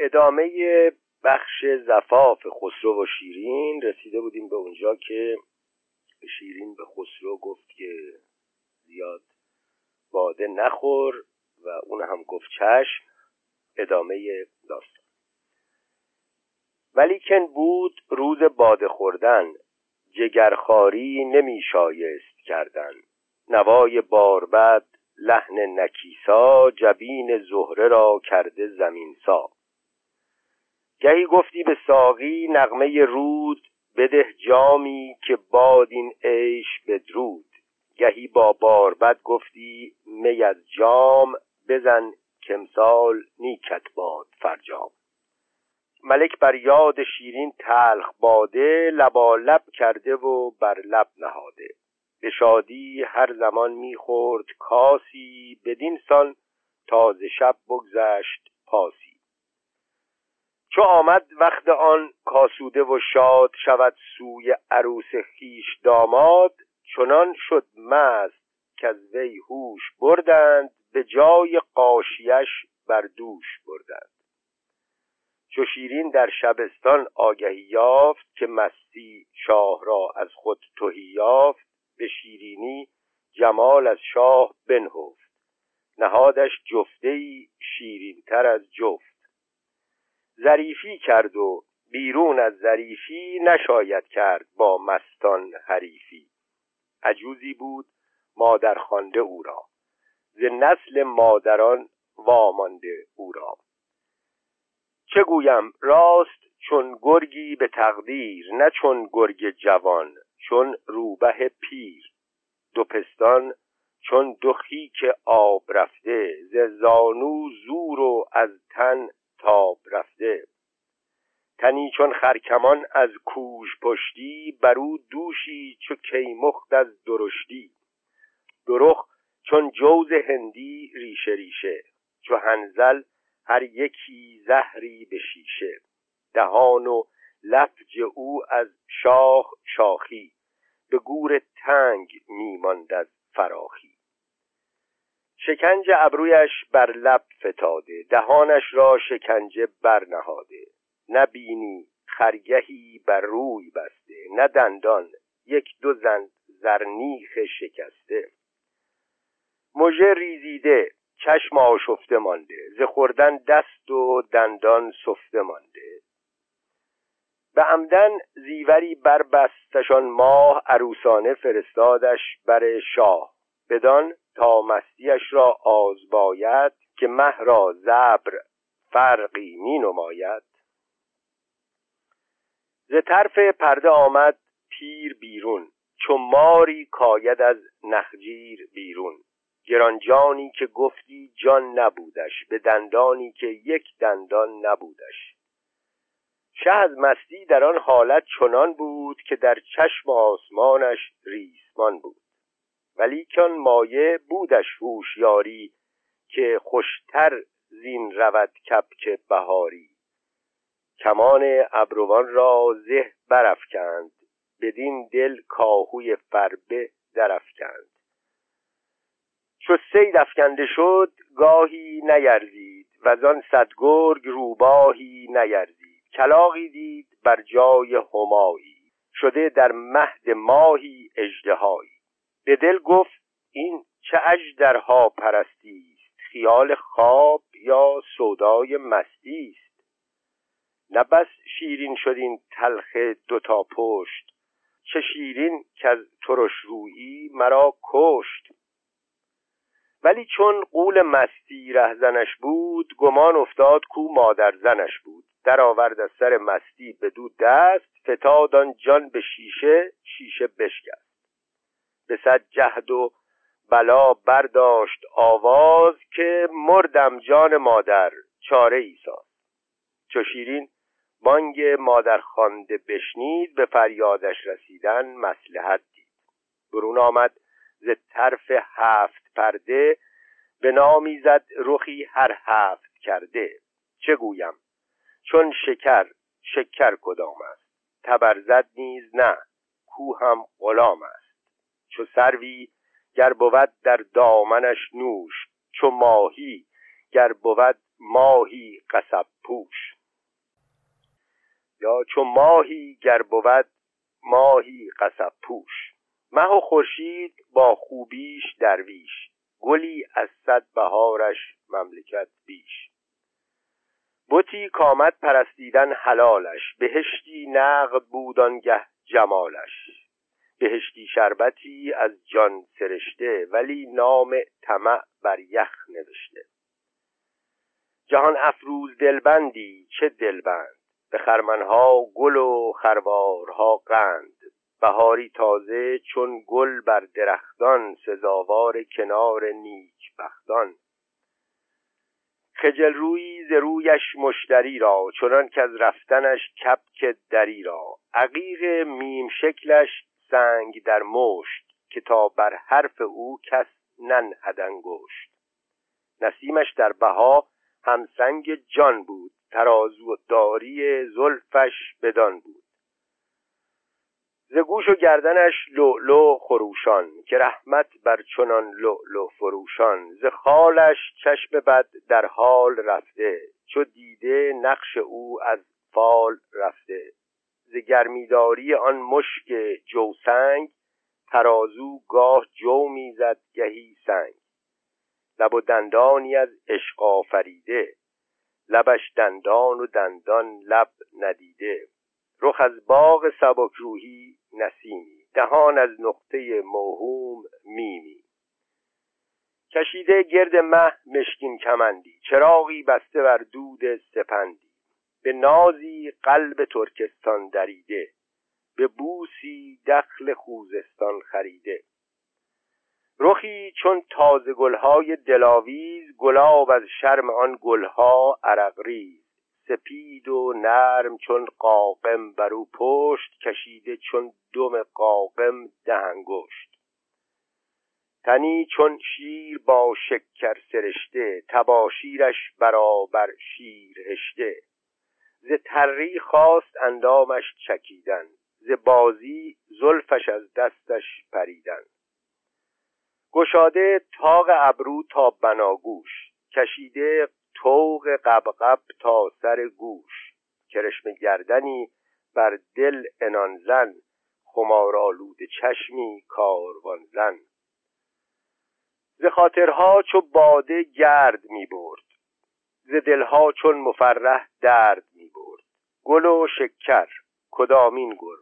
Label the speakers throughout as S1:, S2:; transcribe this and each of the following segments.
S1: ادامه بخش زفاف خسرو و شیرین رسیده بودیم به اونجا که شیرین به خسرو گفت که زیاد باده نخور و اون هم گفت چشم. ادامه داستان. ولیکن بود روز باده خوردن. جگرخاری نمی شایست کردن. نوای باربد لحن نکیسا جبین زهره را کرده زمین سا. گهی گفتی به ساقی نغمه رود بده جامی که باد این عیش بدرود. گهی با باربد گفتی می از جام بزن کمسال نیکت باد فرجام. ملک بر یاد شیرین تلخ باده لبالب کرده و بر لب نهاده. به شادی هر زمان می‌خورد کاسی بدین سان تازه شب بگذشت پاسی. چو آمد وقت آن کاسوده و شاد شود سوی عروس خیش داماد چنان شد مست که از وی هوش بردند به جای قاشیش بر دوش بردند. چو شیرین در شبستان آگهی یافت که مستی شاه را از خود تهی یافت به شیرینی جمال از شاه بنهفت. نهادش جفته ای شیرین تر از جفت. ظریفی کرد و بیرون از ظریفی نشاید کرد با مستان حریفی. عجوزی بود مادر خوانده او را. ز نسل مادران وامانده او را. چه گویم؟ راست چون گرگی به تقدیر نه چون گرگ جوان چون روبه پیر. دو پستان چون دو خیک آب رفته ز زانو زور و از تن تاب رفته. تنی چون خرکمان از کوش پشتی برو دوشی چو کیمخت از درشتی. درخ چون جوز هندی ریشه ریشه چو هنزل هر یکی زهری به شیشه. دهان و لفج او از شاخ شاخی به گور تنگ میماند از فراخی. شکنج ابرویش بر لب فتاده دهانش را شکنجه برنهاده نبینی خرگهی بر روی بسته نه دندان یک دو زند زرنیخ شکسته. مژه ریزیده چشم آشفته مانده ز خوردن دست و دندان سفته مانده. به عمدن زیوری بربستشان ماه عروسانه فرستادش بر شاه بدان تا مستیش را آز باید که مه را زبر فرقی می نماید. ز طرف پرده آمد پیر بیرون چو ماری کاید از نخجیر بیرون. گرانجانی که گفتی جان نبودش به دندانی که یک دندان نبودش. شه از مستی در آن حالت چنان بود که در چشم آسمانش ریسمان بود. ولی کان مایه بودش هوشیاری که خوشتر زین رود کبک بهاری. کمان ابروان را زه برافکند بدین دل کاهوی فربه درافکند. چو سید افکنده شد گاهی نیرزید و آن صد گرگ روباهی نیرزید. کلاغی دید بر جای همایی شده در مهد ماهی اژدهایی. به دل گفت این چه اژدرها پرستی است خیال خواب یا سودای مستی است نه بس شیرین شد این تلخ دوتا پشت چه شیرین که از ترش رویی مرا کشت. ولی چون قول مستی رهزنش بود گمان افتاد کو مادر زنش بود. در آورد از سر مستی به دو دست فتاد آن جان به شیشه شیشه بشکست. به صد جهد و بلا برداشت آواز که مردم جان مادر چاره ای ساز چو شیرین بانگ مادر خوانده بشنید به فریادش رسیدن مسلحت دید. برون آمد ز طرف هفت پرده به نامی زد رخی هر هفت کرده. چه گویم؟ چون شکر شکر کدام است؟ تبرزد نیز نه کو هم غلام است. چو سروی گر بود در دامنش نوش چو ماهی گر بود ماهی قصب پوش. یا چو ماهی گر بود ماهی قصب پوش. مه و خورشید با خوبیش درویش گلی از صد بهارش مملکت بیش. بتی کامد پرستیدن حلالش بهشتی نقد بود آنگه جمالش. بهشتی شربتی از جان سرشته ولی نام طمع بر یخ نوشته. جهان افروز دلبندی چه دلبند؟ به خرمنها گل و خروارها قند. بهاری تازه چون گل بر درختان سزاوار کنار نیک بختان. خجل روی ز رویش مشتری را چنان که از رفتنش کپک دری را. عقیق میم شکلش سنگ در مشت که تا بر حرف او کس ننهد انگشت نسیمش در بها همسنگ جان بود ترازو داری زلفش بدان بود. ز گوش و گردنش لؤلؤ خروشان که رحمت بر چنان لؤلؤ فروشان. ز خالش چشم بد در حال رفته چو دیده نقش او از فال رفته. ز گرمیداری آن مشک جوسنگ ترازو گاه جو می‌زد گهی سنگ. لب و دندانی از عشق آفریده لبش دندان و دندان لب ندیده. رخ از باغ سبک روحی نسیمی دهان از نقطه موهوم میمی. کشیده گرد مه مشکین کمندی چراغی بسته بر دود سپندی. به نازی قلب ترکستان دریده به بوسی دخل خوزستان خریده. رخی چون تازه گلهای دلاویز گلاب از شرم آن گلها عرقریز سپید و نرم چون قاقم بر او پشت کشیده چون دم قاقم دهنگشت تنی چون شیر با شکر سرشته تباشیرش برابر شیر هشته. ز تری خواست اندامش چکیدن ز بازی زلفش از دستش پریدن. گشاده تاق ابرو تا بناگوش کشیده توق قبقب تا سر گوش. کرشم گردنی بر دل انان زن خمارالود چشمی کاروان زن. ز خاطرها چو باده گرد می برد ز دلها چون مفرح درد می گل و شکر کدامین گل؟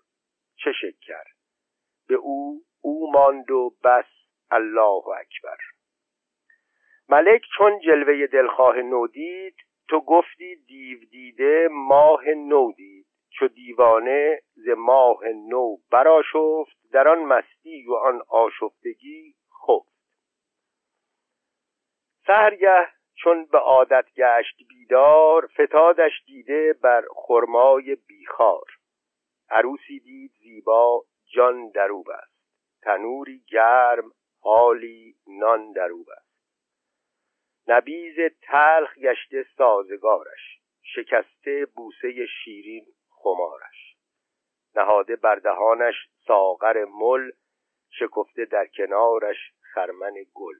S1: چه شکر؟ به او او ماند و بس الله اکبر. ملک چون جلوه دلخواه نو دید تو گفتی دیو دیده ماه نو دید. چو دیوانه ز ماه نو براشفت در آن مستی و آن آشفتگی خفت. سهرگه چون به عادت گشت بیدار فتادش دیده بر خرمای بیخار. عروسی دید زیبا جان درو بست. تنوری گرم حالی نان درو بست. نبیز تلخ گشته سازگارش. شکسته بوسه شیرین خمارش. نهاده بردهانش ساغر مل. شکفته در کنارش خرمن گل.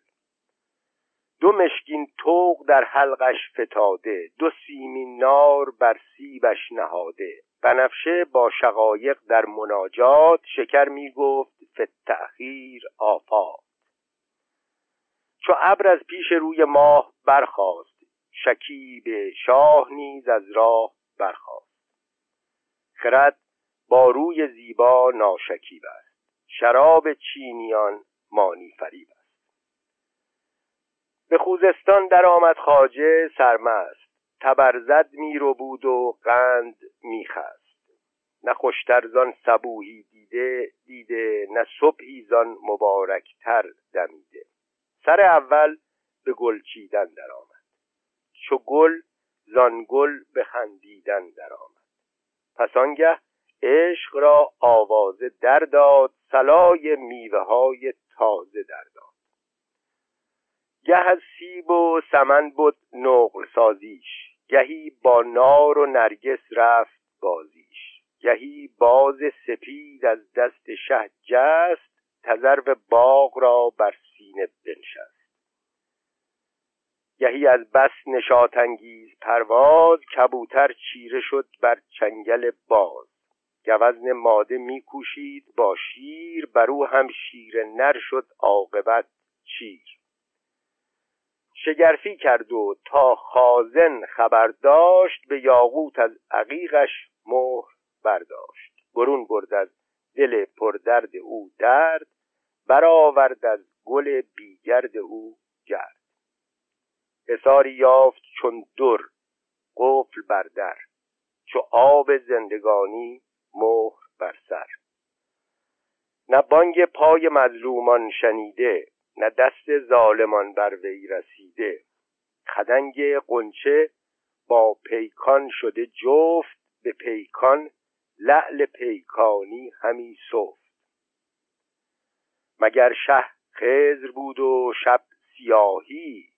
S1: دو مشکین توق در حلقش فتاده دو سیمین نار بر سیبش نهاده. بنفشه با شقایق در مناجات شکر می گفت فتحخیر آفات. چو ابر از پیش روی ماه برخاست شکیب شاه نیز از راه برخاست. خرد با روی زیبا ناشکیب است شراب چینیان مانی فریب به خوزستان در آمد خاجه سرمست تبرزد می رو بود و قند می خست نه خوشتر زان دیده دیده نه صبحی زان مبارکتر دمیده. سر اول به گل چیدن درآمد. چو گل زان گل به خندیدن درآمد. پس آنگه عشق را آوازه در داد صلای میوه های تازه در داد. گه از سیب و سمن بود نقل سازیش گهی با نار و نرگس رفت بازیش. گهی باز سپید از دست شه جست تذرو باغ را بر سینه بنشست. گهی از بس نشاتانگیز پرواز کبوتر چیره شد بر چنگل باز. گوزن ماده میکوشید با شیر بر او هم شیر نر شد عاقبت چیر. شگرفی کرد و تا خازن خبر داشت به یاقوت از عقیقش مهر برداشت. برون برد از دل پردرد او درد برآورد از گل بیگرد او گرد. حساری یافت چون در قفل بر در چو آب زندگانی مهر بر سر. نه بانگ پای مظلومان شنیده نه دست ظالمان بر وی رسیده. خدنگ قنچه با پیکان شده جفت به پیکان لعل پیکانی همی سفت. مگر شه خزر بود و شب سیاهی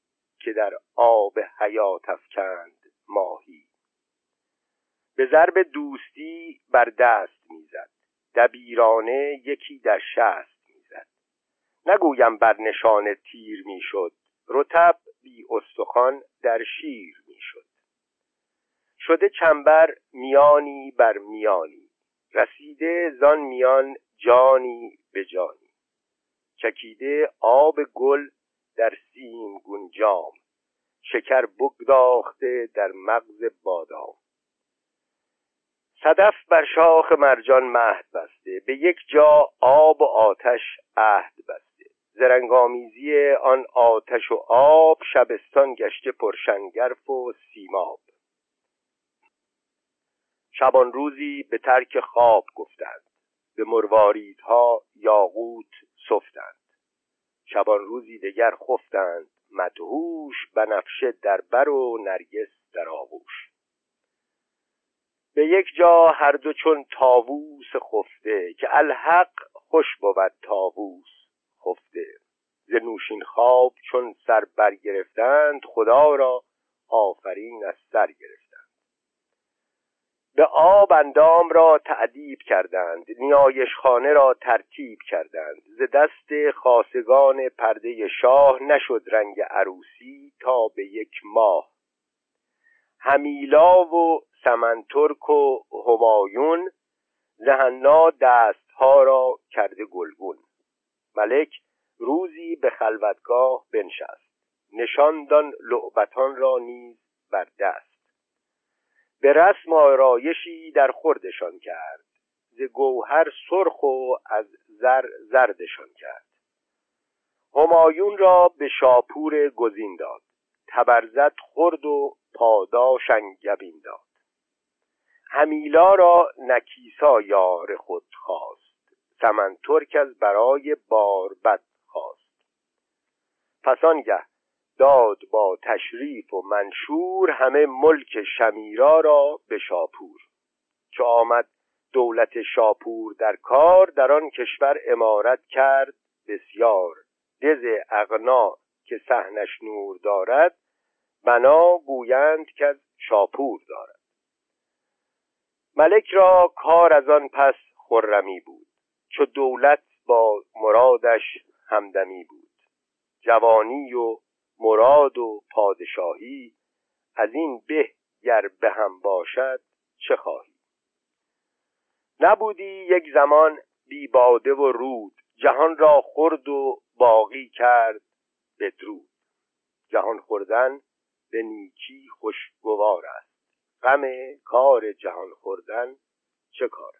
S1: که در آب حیات افکند ماهی؟ به ضرب دوستی بر دست می‌زد. دبیرانه یکی در می‌زد نگویم بر نشان تیر می‌شد. رتب بی استخوان در شیر می‌شد. شده چنبر میانی بر میانی. رسیده زان میان جانی به جانی. چکیده آب گل در سیم گنجام. شکر بگداخته در مغز بادام. صدف بر شاخ مرجان مهد بسته. به یک جا آب و آتش عهد بسته. زرنگامیزی آن آتش و آب شبستان گشته پرشنگرف و سیماب. شبان روزی به ترک خواب گفتند. به مرواریدها یاقوت سفتند. شبان روزی دگر خفتند. مدهوش بنفشه در بر و نرگس در آغوش. به یک جا هر دو چون تاووس خفته که الحق خوش بود تاووس خفته ز نوشین خواب چون سر برگرفتند خدا را آفرین از سر گرفت به آب اندام را تعدیب کردند نیایش خانه را ترتیب کردند. ز دست خاصگان پرده شاه نشد رنگ عروسی تا به یک ماه. همیلا و سمنترک و همایون زهنا دستها را کرده گلگون. ملک روزی به خلوتگاه بنشست. نشاندان لعبتان را نیز بر دست. به رسم آرایشی در خوردشان کرد. ز گوهر سرخ و از زر زردشان کرد. همایون را به شاپور گزین داد. تبرزت خورد و پاداش انگبین داد. همیلا را نکیسا یار خود خواست. سمن ترک از برای باربد خواست. پسانگه داد با تشریف و منشور همه ملک شمیرا را به شاپور. چو آمد دولت شاپور در کار در آن کشور امارت کرد بسیار. دز اغنا که سهنش نور دارد بنا گویند که شاپور دارد. ملک را کار از آن پس خرمی بود. چو دولت با مرادش همدمی بود. جوانی و مراد و پادشاهی از این به گر به هم باشد چه خواهی؟ نبودی یک زمان بی باده و رود جهان را خورد و باقی کرد بدرود. جهان خوردن به نیکی خوشگوار است. غم کار جهان خوردن چه کار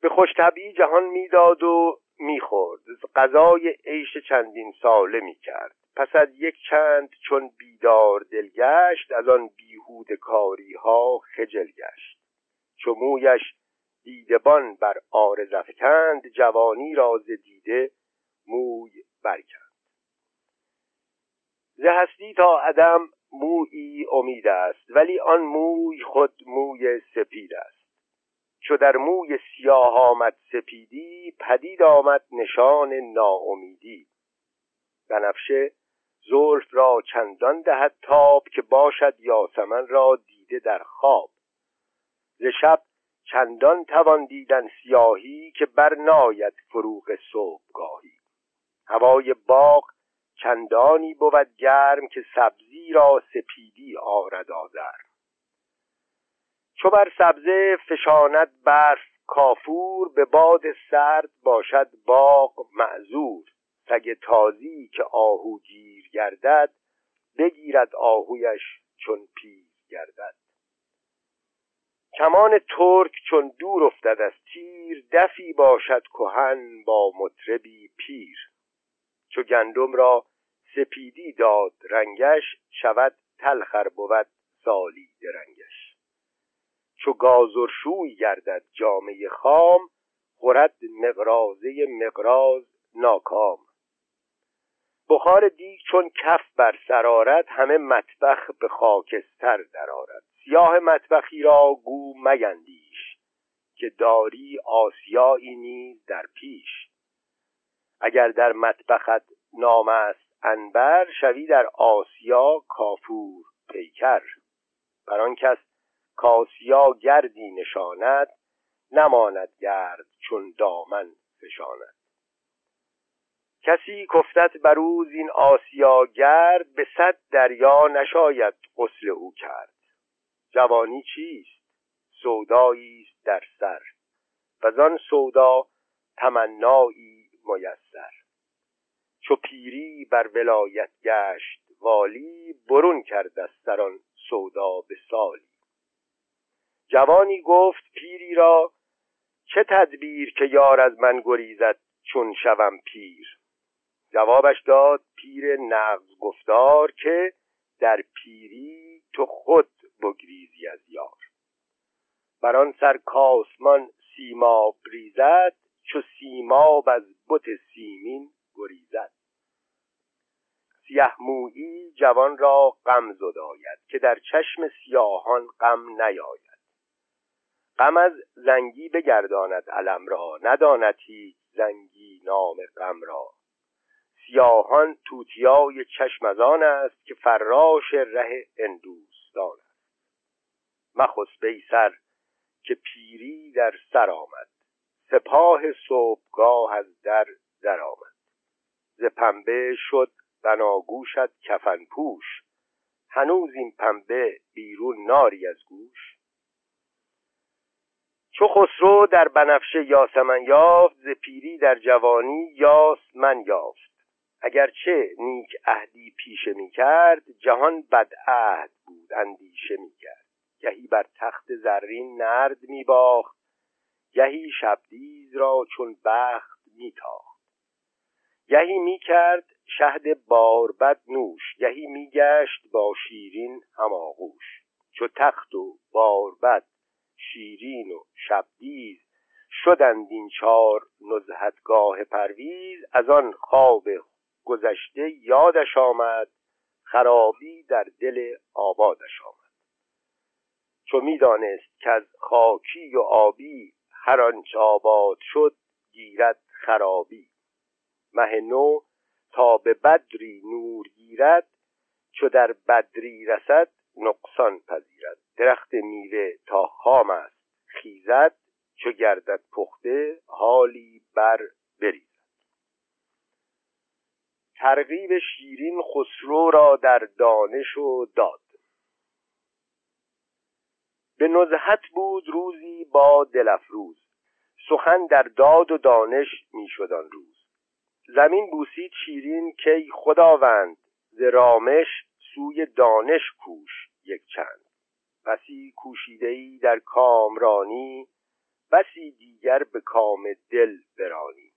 S1: به خوشطبعی جهان می‌داد و می‌خورد. غذای عیش چندین ساله می‌کرد. پس از یک چند چون بیدار دل گشت از آن بیهود کاری ها خجل گشت. چو مویش دیدبان بر آرز افکند جوانی را دیده موی برکند. ز هستی تا عدم مویی امید است ولی آن موی خود موی سپید است. چو در موی سیاه آمد سپیدی پدید آمد نشان ناامیدی. بنفشه زلف را چندان دهد تاب که باشد یاسمن را دیده در خواب. ز شب چندان توان دیدن سیاهی که بر ناید فروغ صبحگاهی. هوای باغ چندانی بود گرم که سبزی را سپیدی آرد آذر. چو بر سبزه فشاند برف کافور به باد سرد باشد باغ معذور. سگ تازی که آهو گیر گردد بگیرد آهویش چون پیر گردد. کمان ترک چون دور افتد از تیر دفی باشد کهن با مطربی پیر. چو گندم را سپیدی داد رنگش شود تلخر بود سالی درنگش چو گازرشوی گردد جامعه خام خورد مقرازه مقراز ناکام. بخار دیگ چون کف بر سرارت همه مطبخ به خاکستر درآرد سیاه مطبخی را گو میندیش که داری آسیایی نیز در پیش. اگر در مطبخت نام است انبر شوی در آسیا کافور پیکر. بر آن کس کاسیا گردی نشاند نماند گرد چون دامن فشاند. کسی کفتت بر او این آسیا گرد به صد دریا نشاید غسل او کرد. جوانی چیست؟ سودایی است در سر. و آن سودا تمنایی میسر. چو پیری بر ولایت گشت والی برون کرد از سران سودا به سالی. جوانی گفت پیری را چه تدبیر که یار از من گریزد چون شوم پیر. جوابش داد پیر نغز گفتار که در پیری تو خود بگریزی از یار. بر آن سر کاسمان سیماب ریزد چو سیماب از بت سیمین گریزد. سیه مویی جوان را غم زداید که در چشم سیاهان غم نیاید. غم از زنگی بگرداند علم را نداند هیچ زنگی نام غم را. سیاهان توتیای چشم از آن است که فراش ره هندوستان است. مخس سر که پیری در سر آمد. سپاه صبحگاه از در در آمد. ز پنبه شد بناگوشت کفن پوش. هنوز این پنبه بیرون ناری از گوش. چو خسرو در بنفشه یاسمن یافت ز پیری در جوانی یاس من یافت. اگرچه نیک عهدی پیشه می کرد جهان بد عهد بود اندیشه می کرد. گهی بر تخت زرین نرد می باخت گهی شبدیز را چون بخت می تاخت. گهی می کرد شهد باربد نوش گهی می گشت با شیرین هماغوش چو تخت و باربد شیرین و شبدیز شدند این چار نزهتگاه پرویز از آن خواب گذشته یادش آمد خرابی در دل آبادش آمد. چو می‌دانست که از خاکی و آبی هر آنچه آباد شد گیرد خرابی. مه نو تا به بدری نور گیرد چو در بدری رسد نقصان پذیرد. درخت میوه تا خام است. خیزد چو گردد پخته حالی بر بریزد. ترغیب شیرین خسرو را در دانش و داد. به نزهت بود روزی با دلفروز سخن در داد و دانش می‌شد آن روز. زمین بوسید شیرین کی خداوند ز رامش سوی دانش کوش یک چند. بسی کوشیده ای در کامرانی بسی دیگر به کام دل برانی.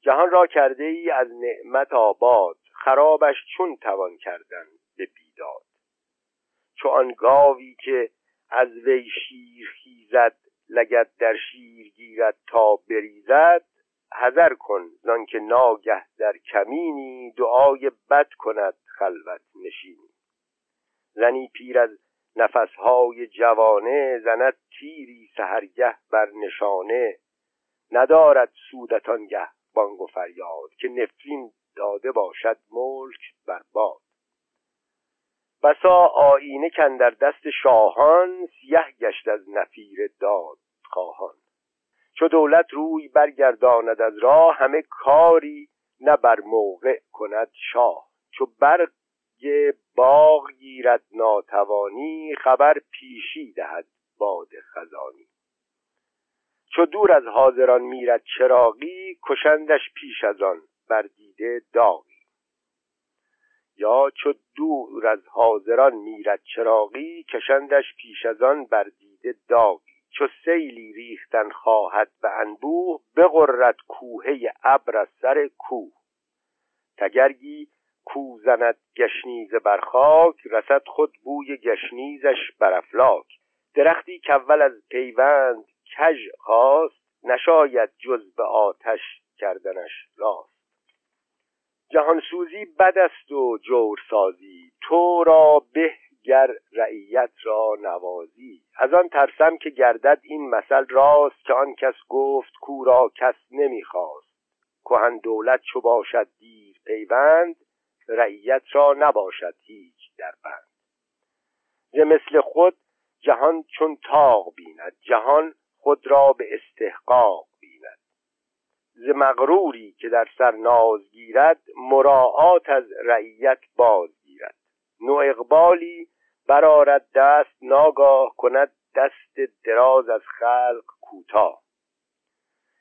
S1: جهان را کرده ای از نعمت آباد خرابش چون توان کردن به بیداد. چو آن گاوی که از وی شیر خیزد لگد در شیر گیرد تا بریزد حذر کن که ناگه در کمینی دعای بد کند خلوت نشینی. زنی پیر از نفسهای جوانه زند تیری سهرگه بر نشانه. ندارد سودتانگه بانگ و فریاد که نفرین داده باشد ملک بر باد. بسا آینه کن در دست شاهان سیه گشت از نفیر داد خواهان. چو دولت روی برگرداند از راه همه کاری نه بر موقع کند شاه. چو برگ باغ گیرد ناتوانی خبر پیشی دهد باد خزانی. چو دور از حاضران میرد چراغی کشندش پیش از آن بر دیده داغی. یا چو دور از حاضران میرد چراغی کشندش پیش از آن بر دیده داغی. چو سیلی ریختن خواهد به انبوه بغرد کوهه ابر از سر کوه. تگرگی کو زند گشنیز بر خاک رسد خود بوی گشنیزش بر افلاک درختی که اول از پیوند کژ خواست نشاید جز به آتش کردنش راست. جهانسوزی بد است و جورسازی تو را به گر رعیت را نوازی. از آن ترسم که گردد این مثل راست که آن کس گفت کو را کس نمی‌خواست. کهن دولت چو باشد دیر پیوند رعیت را نباشد هیچ در بند. ز مثل خود جهان چون تاق بیند جهان خود را به استحقاق بیند. ز مغروری که در سر ناز گیرد مراعات از رعیت باز گیرد. نو اقبالی برارد دست ناگاه کند دست دراز از خلق کوتاه.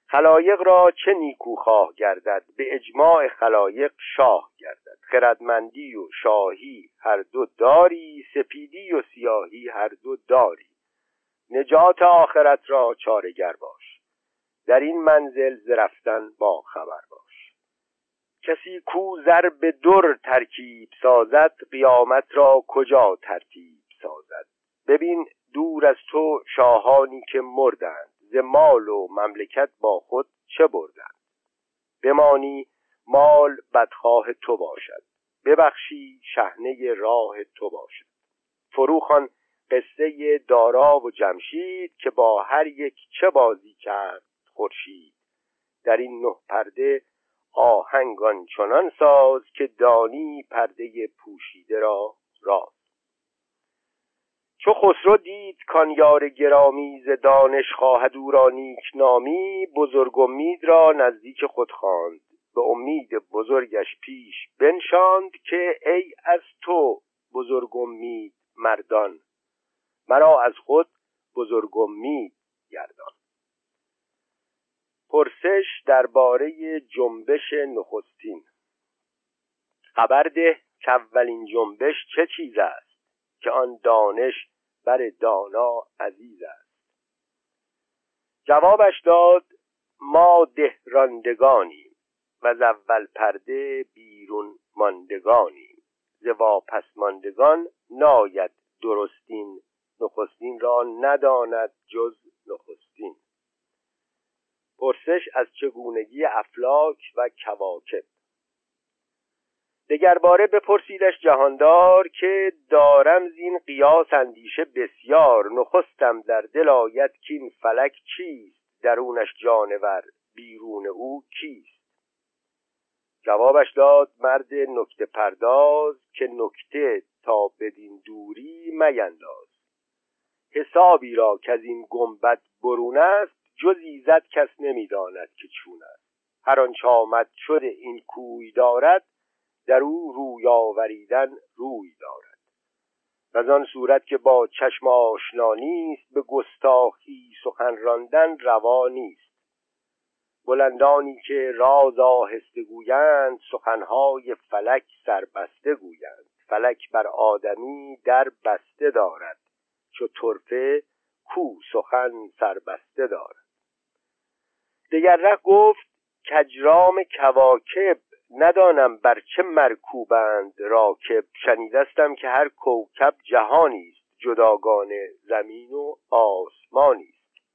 S1: خلایق را چه نیکوخواه گردد؟ به اجماع خلایق شاه گردد. خردمندی و شاهی هر دو داری سپیدی و سیاهی هر دو داری. نجات آخرت را چارگر باش. در این منزل ز رفتن با خبر باش. کسی کو زر به در ترکیب سازد قیامت را کجا ترتیب سازد؟ ببین دور از تو شاهانی که مردند. ز مال و مملکت با خود چه بردند بمانی مال بدخواه تو باشد ببخشی شهنه راه تو باشد. فروخان قصه دارا و جمشید که با هر یک چه بازی کرد خورشید. در این نه پرده آهنگان چنان ساز که دانی پرده پوشیده را راز. چو خسرو دید کان یار گرامی ز دانش خواهد او را نیک نامی بزرگ امید را نزدیک خود خواند. به امید بزرگش پیش بنشاند که ای از تو بزرگ امید مردان مرا از خود بزرگ امید گردان. پرسش درباره جنبش نخستین. خبر ده که اولین جنبش چه چیز است که آن دانش بر دانا عزیز است. جوابش داد ما دهراندگانیم و از اول پرده بیرون ماندگانیم. ز واپس ماندگان ناید درستین نخستین را نداند جز نخستین. پرسش از چگونگی افلاک و کواکب. دگر باره بپرسیدش جهاندار که دارم زین قیاس اندیشه بسیار نخستم در دل آید کین فلک چیست؟ درونش جانور بیرون او کیست؟ جوابش داد مرد نکته پرداز که نکته تا بدین دوری مینداز. حسابی را که از این گنبد برون است جز ایزد کس نمی‌داند که چون است. هر آنچه آمد شده این کوی دارد در او روی آوریدن روی دارد. و آن صورت که با چشم آشنا نیست به گستاخی سخن راندن روا نیست. بلندانی که راز آهسته گویند سخنهای فلک سربسته گویند. فلک بر آدمی در بسته دارد چو طرفه کو سخن سربسته دارد. دگر گفت کجرام کواکب ندانم بر چه مرکوبند راکب. شنیدستم که هر کوکب جهانی است جداگانه زمین و آسمانی است.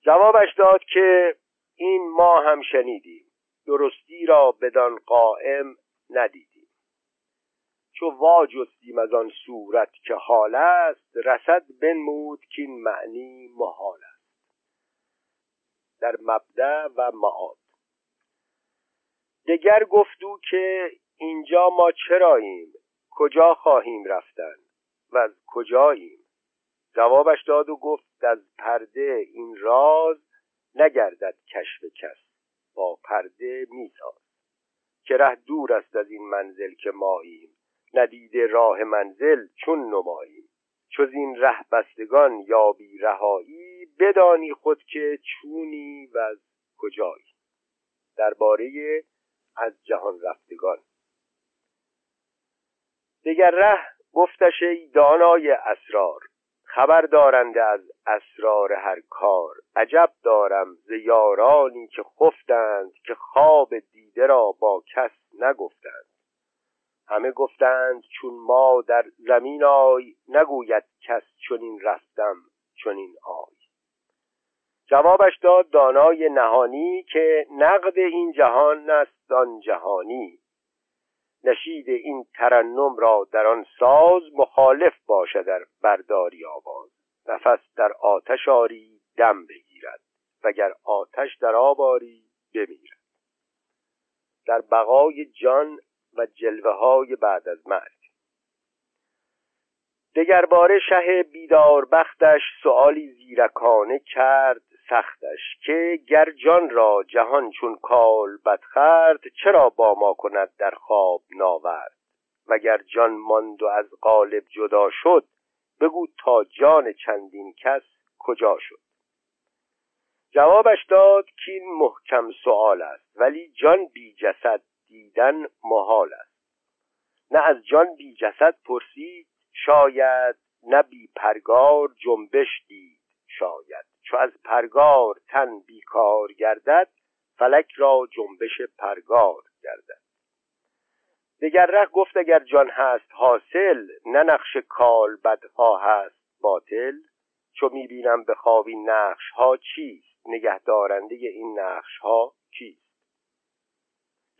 S1: جوابش داد که این ما هم شنیدیم. درستی را بدان قائم ندیدیم. چو واجستیم از آن صورت که حال است رسد بنمود که این معنی محال است. در مبدع و معاد. دگر گفتو که اینجا ما چراییم؟ کجا خواهیم رفتن؟ و از کجاییم؟ جوابش داد و گفت از پرده این راز نگردد کشف کس با پرده میساز. که ره دور است از این منزل که ماییم ندیده راه منزل چون نماییم. چو این ره بستگان بی رهایی بدانی خود که چونی و از کجایی. درباره از جهان رفتگان. دگر ره گفتش ای دانای اسرار خبر دارنده از اسرار هر کار. عجب دارم ز یارانی که خفتند که خواب دیده را با کس نگفتند. همه گفتند چون ما در زمین آی نگوید کس چنین رفتم چنین آی. جوابش داد دانای نهانی که نقد این جهان است آن جهانی. نشید این ترنم را در آن ساز مخالف باشد در برداری آواز. نفس در آتش آری دم بگیرد. وگر آتش در آب آری بمیرد. در بقای جان و جلوه های بعد از مرگ. دگرباره شه بیدار بختش سؤالی زیرکانه کرد سختش که گر جان را جهان چون کال بدخرد چرا با ما کند در خواب ناورد؟ وگر جان ماند و از قالب جدا شد بگو تا جان چندین کس کجا شد؟ جوابش داد که این محکم سوال است ولی جان بی جسد دیدن محال است. نه از جان بی جسد پرسید شاید نه بی پرگار جنبش دید شاید. چو از پرگار تن بیکار گردد فلک را جنبش پرگار گردد. دگر ره گفت اگر جان هست حاصل نه نقش کال بدها هست باطل. چو می‌بینم به خواب این نقش ها چیست؟ نگهدارنده این نقش ها کیست؟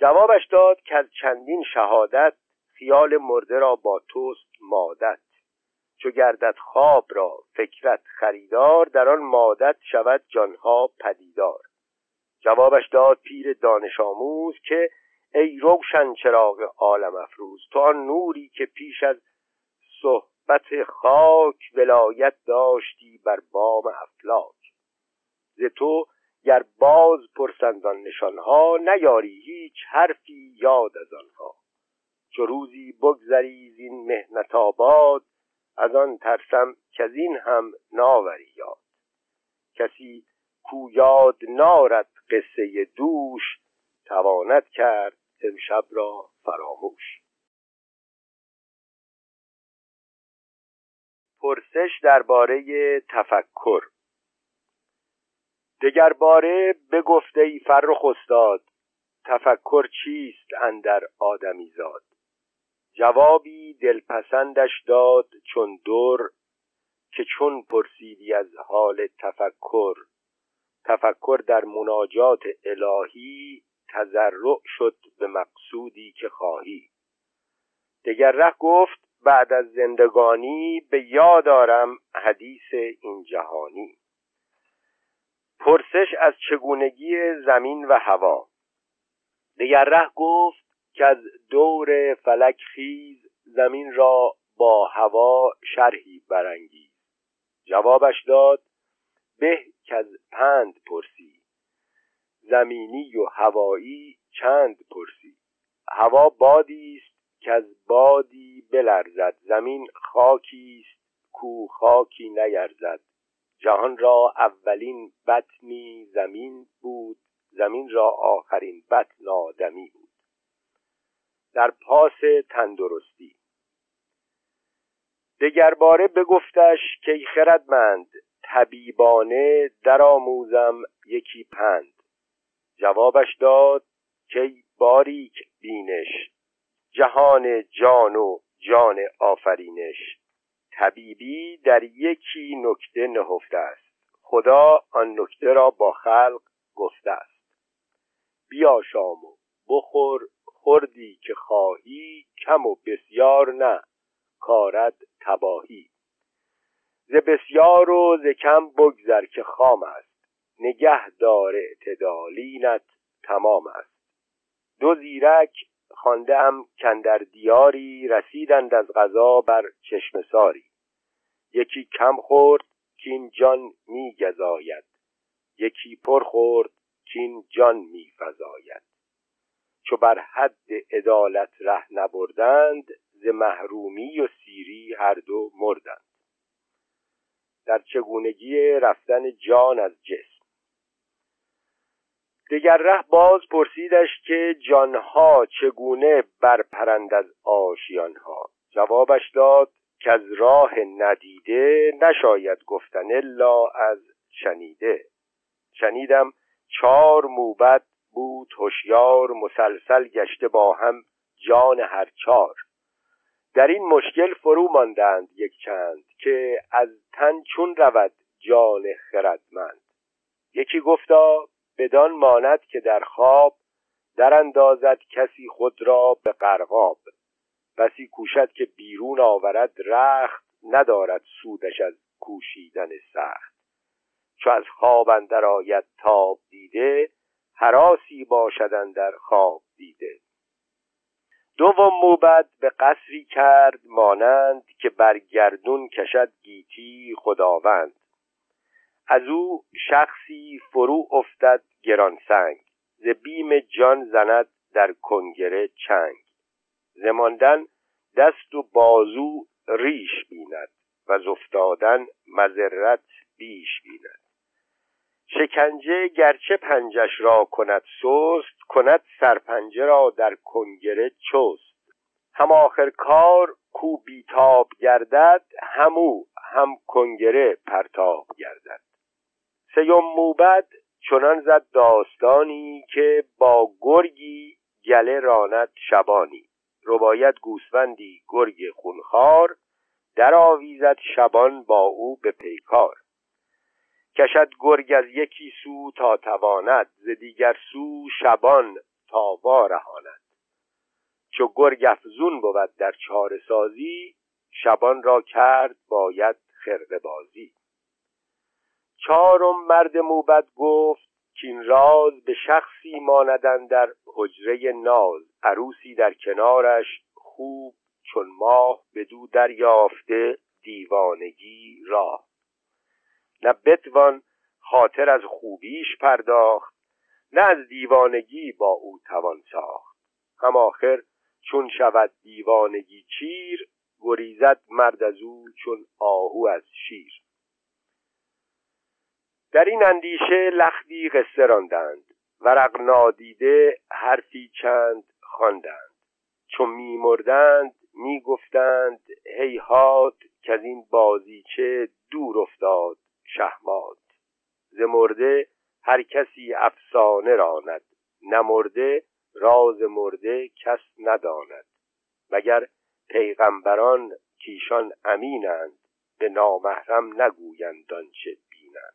S1: جوابش داد که از چندین شهادت خیال مرده را با توست مادت. چو گردد خواب را فکرت خریدار در آن مادت شود جانها پدیدار. جوابش داد پیر دانش آموز که ای روشن چراغ عالم افروز تو آن نوری که پیش از صحبت خاک ولایت داشتی بر بام افلاک. ز تو گر باز پرسند آن نشانها نیاری هیچ حرفی یاد از آنها. چو روزی بگذری زین مهنت آباد از آن ترسم که از این هم ناوری یاد کسی کو یاد نارد قصه دوش تواند کرد امشب را فراموش. پرسش درباره تفکر. دگر باره بگفته ای فرخ استاد تفکر چیست اندر آدمی زاد جوابی دلپسندش داد چون دور که چون پرسیدی از حال تفکر. تفکر در مناجات الهی تذرع شد به مقصودی که خواهی. دگر ره گفت بعد از زندگانی به یاد آرم حدیث این جهانی. پرسش از چگونگی زمین و هوا. دگر ره گفت که از دور فلک خیز زمین را با هوا شرحی برانگیز. جوابش داد به که از پند پرسی. زمینی و هوایی چند پرسی. هوا بادی است که از بادی بلرزد. زمین خاکی است کو خاکی نیرزد. جهان را اولین بطنی زمین بود زمین را آخرین بطن آدمی بود. در پاس تندرستی. دگرباره بگفتش که خردمند طبیبانه درآموزم یکی پند. جوابش داد که باریک بینش جهان جان و جان آفرینش. طبیبی در یکی نکته نهفته است. خدا آن نکته را با خلق گفته است. بیا شام و بخور خوردی که خواهی کم و بسیار نه. کارد تباهی. ز بسیار و ز کم بگذر که خام است. نگه دار اعتدالینت تمام است. دو زیرک خانده ام کندر دیاری رسیدند از غذا بر چشم ساری. یکی کم خورد کین جان می گذاید یکی پر خورد کین جان می فزاید چو بر حد عدالت ره نبردند ز محرومی و سیری هر دو مردند. در چگونگی رفتن جان از جسم. دگر ره باز پرسیدش که جانها چگونه برپرند از آشیانها. جوابش داد که از راه ندیده نشاید گفتن الا از شنیده. شنیدم چار موبت بود هوشیار مسلسل گشته با هم جان هر چار. در این مشکل فرو ماندند یک چند که از تن چون رود جان خردمند. یکی گفتا بدان ماند که در خواب در اندازد کسی خود را به قرقاب بسی کوشد که بیرون آورد رخت ندارد سودش از کوشیدن سخت. چو از خواب اندر آید تاب دیده حراسی باشد در خواب دیده. دوم موبد به قصری کرد مانند که بر گردون کشد گیتی خداوند. از او شخصی فرو افتد گران سنگ. ز بیم جان زند در کنگره چنگ. زماندن دست و بازو ریش بیند و افتادن مذرت بیش بیند. شکنجه گرچه پنجش را کند سست کند سرپنجه را در کنگره چست. هم آخر کار کو بیتاب گردد همو هم کنگره پرتاب گردد. سیم موبد چنان زد داستانی که با گرگی گله راند شبانی. رباید گوسفندی گرگ خونخوار در آویزد شبان با او به پیکار. کشد گرگ از یکی سو تا تواند ز دیگر سو شبان تا وارهاند. چو گرگ افزون بود در چاره سازی شبان را کرد باید خرقه بازی. چهارم مرد موبد گفت کین راز به شخصی ماندن در حجره ناز. عروسی در کنارش خوب چون ماه بدو دریافته دیوانگی راه. نه بتوان خاطر از خوبیش پرداخت نه از دیوانگی با او توان ساخت. هم آخر چون شود دیوانگی چیر گریزد مرد از او چون آهو از شیر. در این اندیشه لختی قصه راندند ورق نادیده حرفی چند خواندند. چون میمردند می‌گفتند هیهات که از این بازیچه دور افتاد. شهمات ز مرده هر کسی افسانه راند نمرده راز مرده کس نداند. مگر پیغمبران کیشان امینند به نامحرم نگویند آنچه بینند.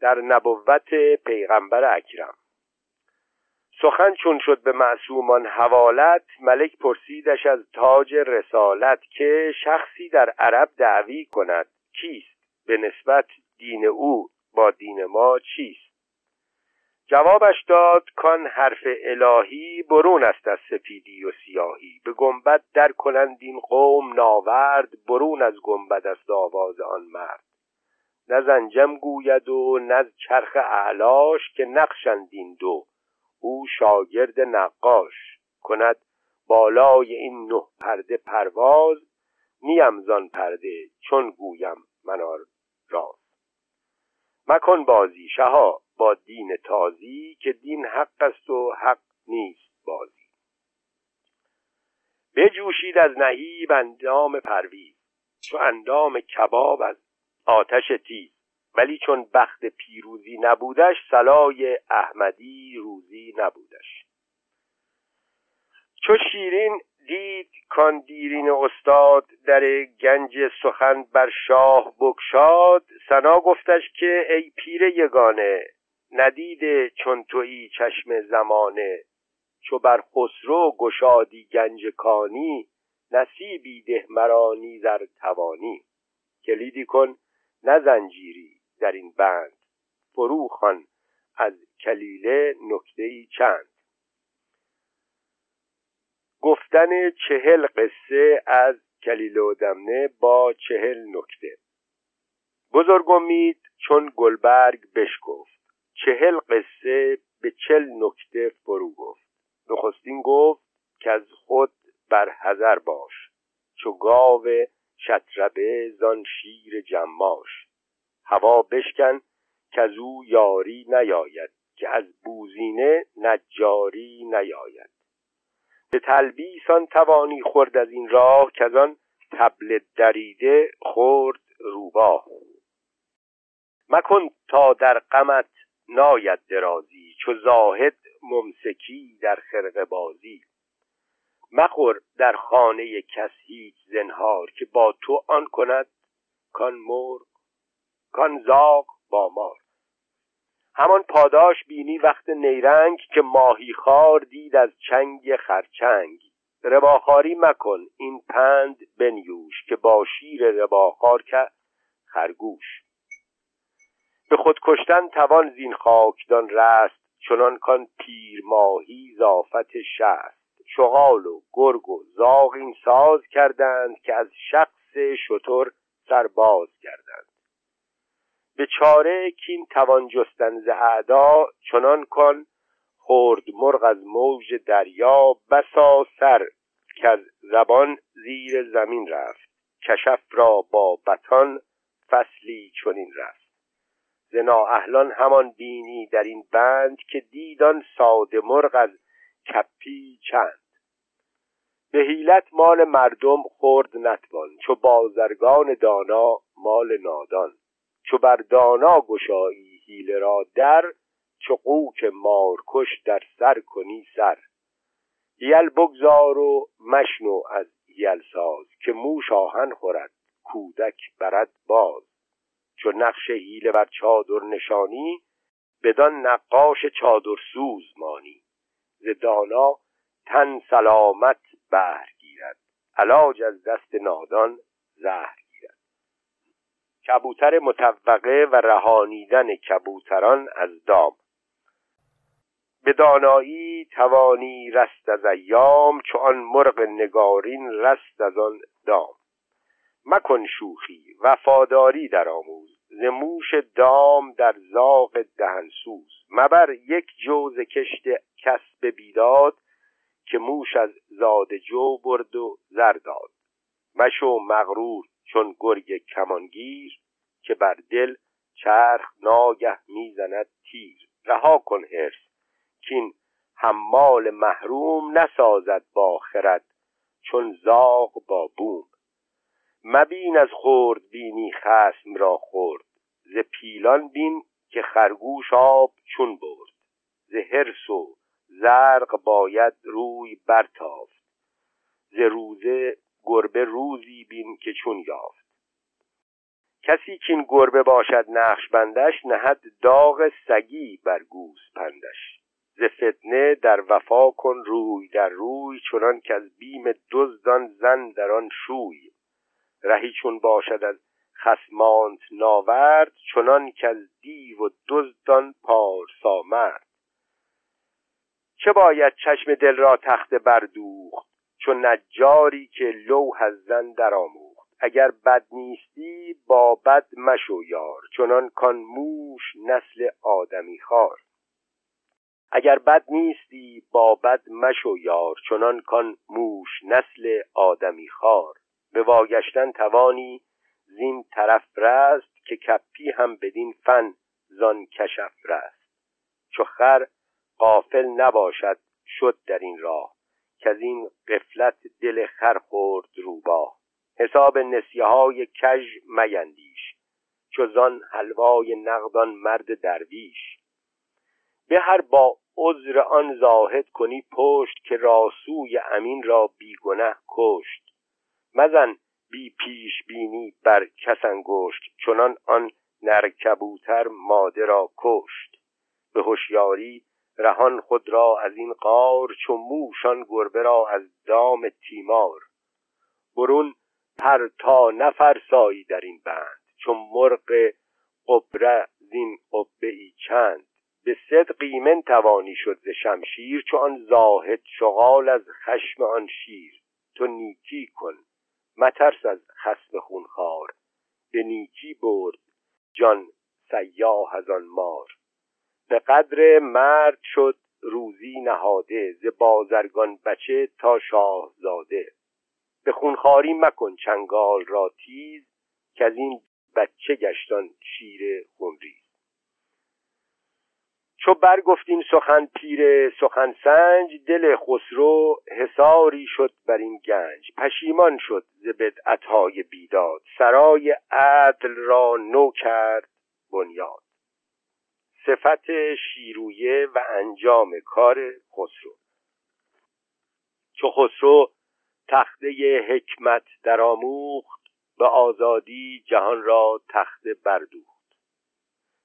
S1: در نبوت پیغمبر اکرم. سخن چون شد به معصومان حوالت ملک پرسیدش از تاج رسالت که شخصی در عرب دعوی کند کیست؟ به نسبت دین او با دین ما چیست؟ جوابش داد کان حرف الهی برون است از سپیدی و سیاهی. به گنبد در کنند این قوم ناورد برون از گنبد است آواز آن مرد. نه زنجم گوید و نه چرخ اعلاش که نقشند این دو. او شاگرد نقاش. کند بالای این نه پرده پرواز نیم زان پرده چون گویم منار راز مکن بازی شها با دین تازی که دین حق است و حق نیست بازی. بجوشید از نهیب اندام پرویز. چو اندام کباب از آتش تیز. ولی چون بخت پیروزی نبودش سلای احمدی روزی نبودش. چو شیرین دید کان دیرین استاد در گنج سخن بر شاه بکشاد سنا گفتش که ای پیر یگانه ندیده چون تویی چشم زمانه. چو بر خسرو گشادی گنج کانی نصیبی ده مرانی در توانی. کلیدی کن نه زنجیری در این بند. فرو خان از کلیله نکته چند. گفتن چهل قصه از کلیله و دمنه با چهل نکته. بزرگ امید چون گلبرگ بشکفت. چهل قصه به چل نکته فرو گفت. نخستین گفت که از خود بر حذر باش. چو گاو شطربه زان شیر جماش. هوا بشکن که از او یاری نیاید. که از بوزینه نجاری نیاید. به تلبیس توانی خورد از این راه که از آن تبل دریده خورد روباه. مکن تا در غمت ناید درازی چو زاهد ممسکی در خرق بازی. مخور در خانه کس هیچ زنهار که با تو آن کند کان مرغ کان زاغ با مار. همان پاداش بینی وقت نیرنگ که ماهی خار دید از چنگ خرچنگ. رباخاری مکن این پند بنیوش که با شیر رباخار که خرگوش. به خود کشتن توان زین خاکدان رست چنان کان پیر ماهی زافت شست. شغال و گرگ و زاغ این ساز کردند که از شخص شتر سرباز کردند. به چاره کین توان جستن ز اعدا چنان کن خورد مرغ از موج دریا بسا سر که از زبان زیر زمین رفت. کشف را با بطان فصلی چنین رفت. ز اهلان همان بینی در این بند که دیدان ساده مرغ از کپی چند. به حیلت مال مردم خورد نتوان چو بازرگان دانا مال نادان. چو بر دانا گشایی حیله را در چو قوک مارکش در سر کنی سر. یل بگذار و مشنو از یل ساز که موش آهن خورد کودک برد باز. چو نقش حیله بر چادر نشانی بدان نقاش چادر سوز مانی. ز دانا تن سلامت بهر گیرد علاج از دست نادان زهر. کبوتر متوقه و رهانیدن کبوتران از دام. به دانایی توانی رست از ایام چو مرغ نگارین رست از آن دام. مکن شوخی وفاداری در آموز. ز موش دام در زاغ دهنسوز مبر یک جوز کشت کسب بیداد که موش از زاد جو برد و زر داد. مشو مغرور چون گرگ کمانگیر که بر دل چرخ ناگه می‌زند تیر. رها کن هرس کین حمال محروم نسازد با خرد چون زاغ با بوم. مبین از خورد بینی خسم را خورد ز پیلان بین که خرگوش آب چون برد. ز هرس و زرق باید روی برتافت ز روزه گربه روزی بین که چون یافت. کسی که این گربه باشد نقش بندش نهد داغ سگی بر گوز پندش. ز فتنه در وفا کن روی در روی چنان که از بیم دزدان زن در آن شوی. رهی چون باشد از خسمانت ناورد چنان که از دیو و دزدان پارسا مرد. چه باید چشم دل را تخت بردوخت؟ چون نجاری که لوح از زن درآموخت. اگر بد نیستی با بد مشو یار چنان کان موش نسل آدمی خار اگر بد نیستی با بد مشو یار چنان کان موش نسل آدمی خار به واگشتن توانی زین طرف رست که کپی هم بدین فن زان کشف رست. چو خر قافل نباشد شد در این راه. که از این قفلت دل خر خورد روباه حساب نسیه های کژ میندیش چوزان حلوای نقدان مرد درویش. به هر با عذر آن زاهد کنی پشت که راسوی امین را بیگنه کشت. مزن بی پیش بینی بر کس انگشت چنان آن نرکبوتر ماده را کشت. به هوشیاری رهان خود را از این قار چون موشان گربه را از دام تیمار. برون پر تا نفرسایی در این بند چون مرغ قبره زین قبه ای چند. به صد قیمن توانی شد ز شمشیر چون آن زاهد شغال از خشم آن شیر. تو نیکی کن مترس از خسم خونخوار. به نیکی برد جان سیاه از آن مار. به قدر مرد شد روزی نهاده ز بازرگان بچه تا شاهزاده. به خونخاری مکن چنگال را تیز که از این بچه گشتان شیر خونریز. چو برگفتین سخن پیر سخن سنج دل خسرو حساری شد بر این گنج. پشیمان شد ز بدعتهای بیداد سرای عدل را نو کرد بنیاد. صفت شیرویه و انجام کار خسرو. چو خسرو تخته حکمت درآموخت به آزادی جهان را تخته بردوخت.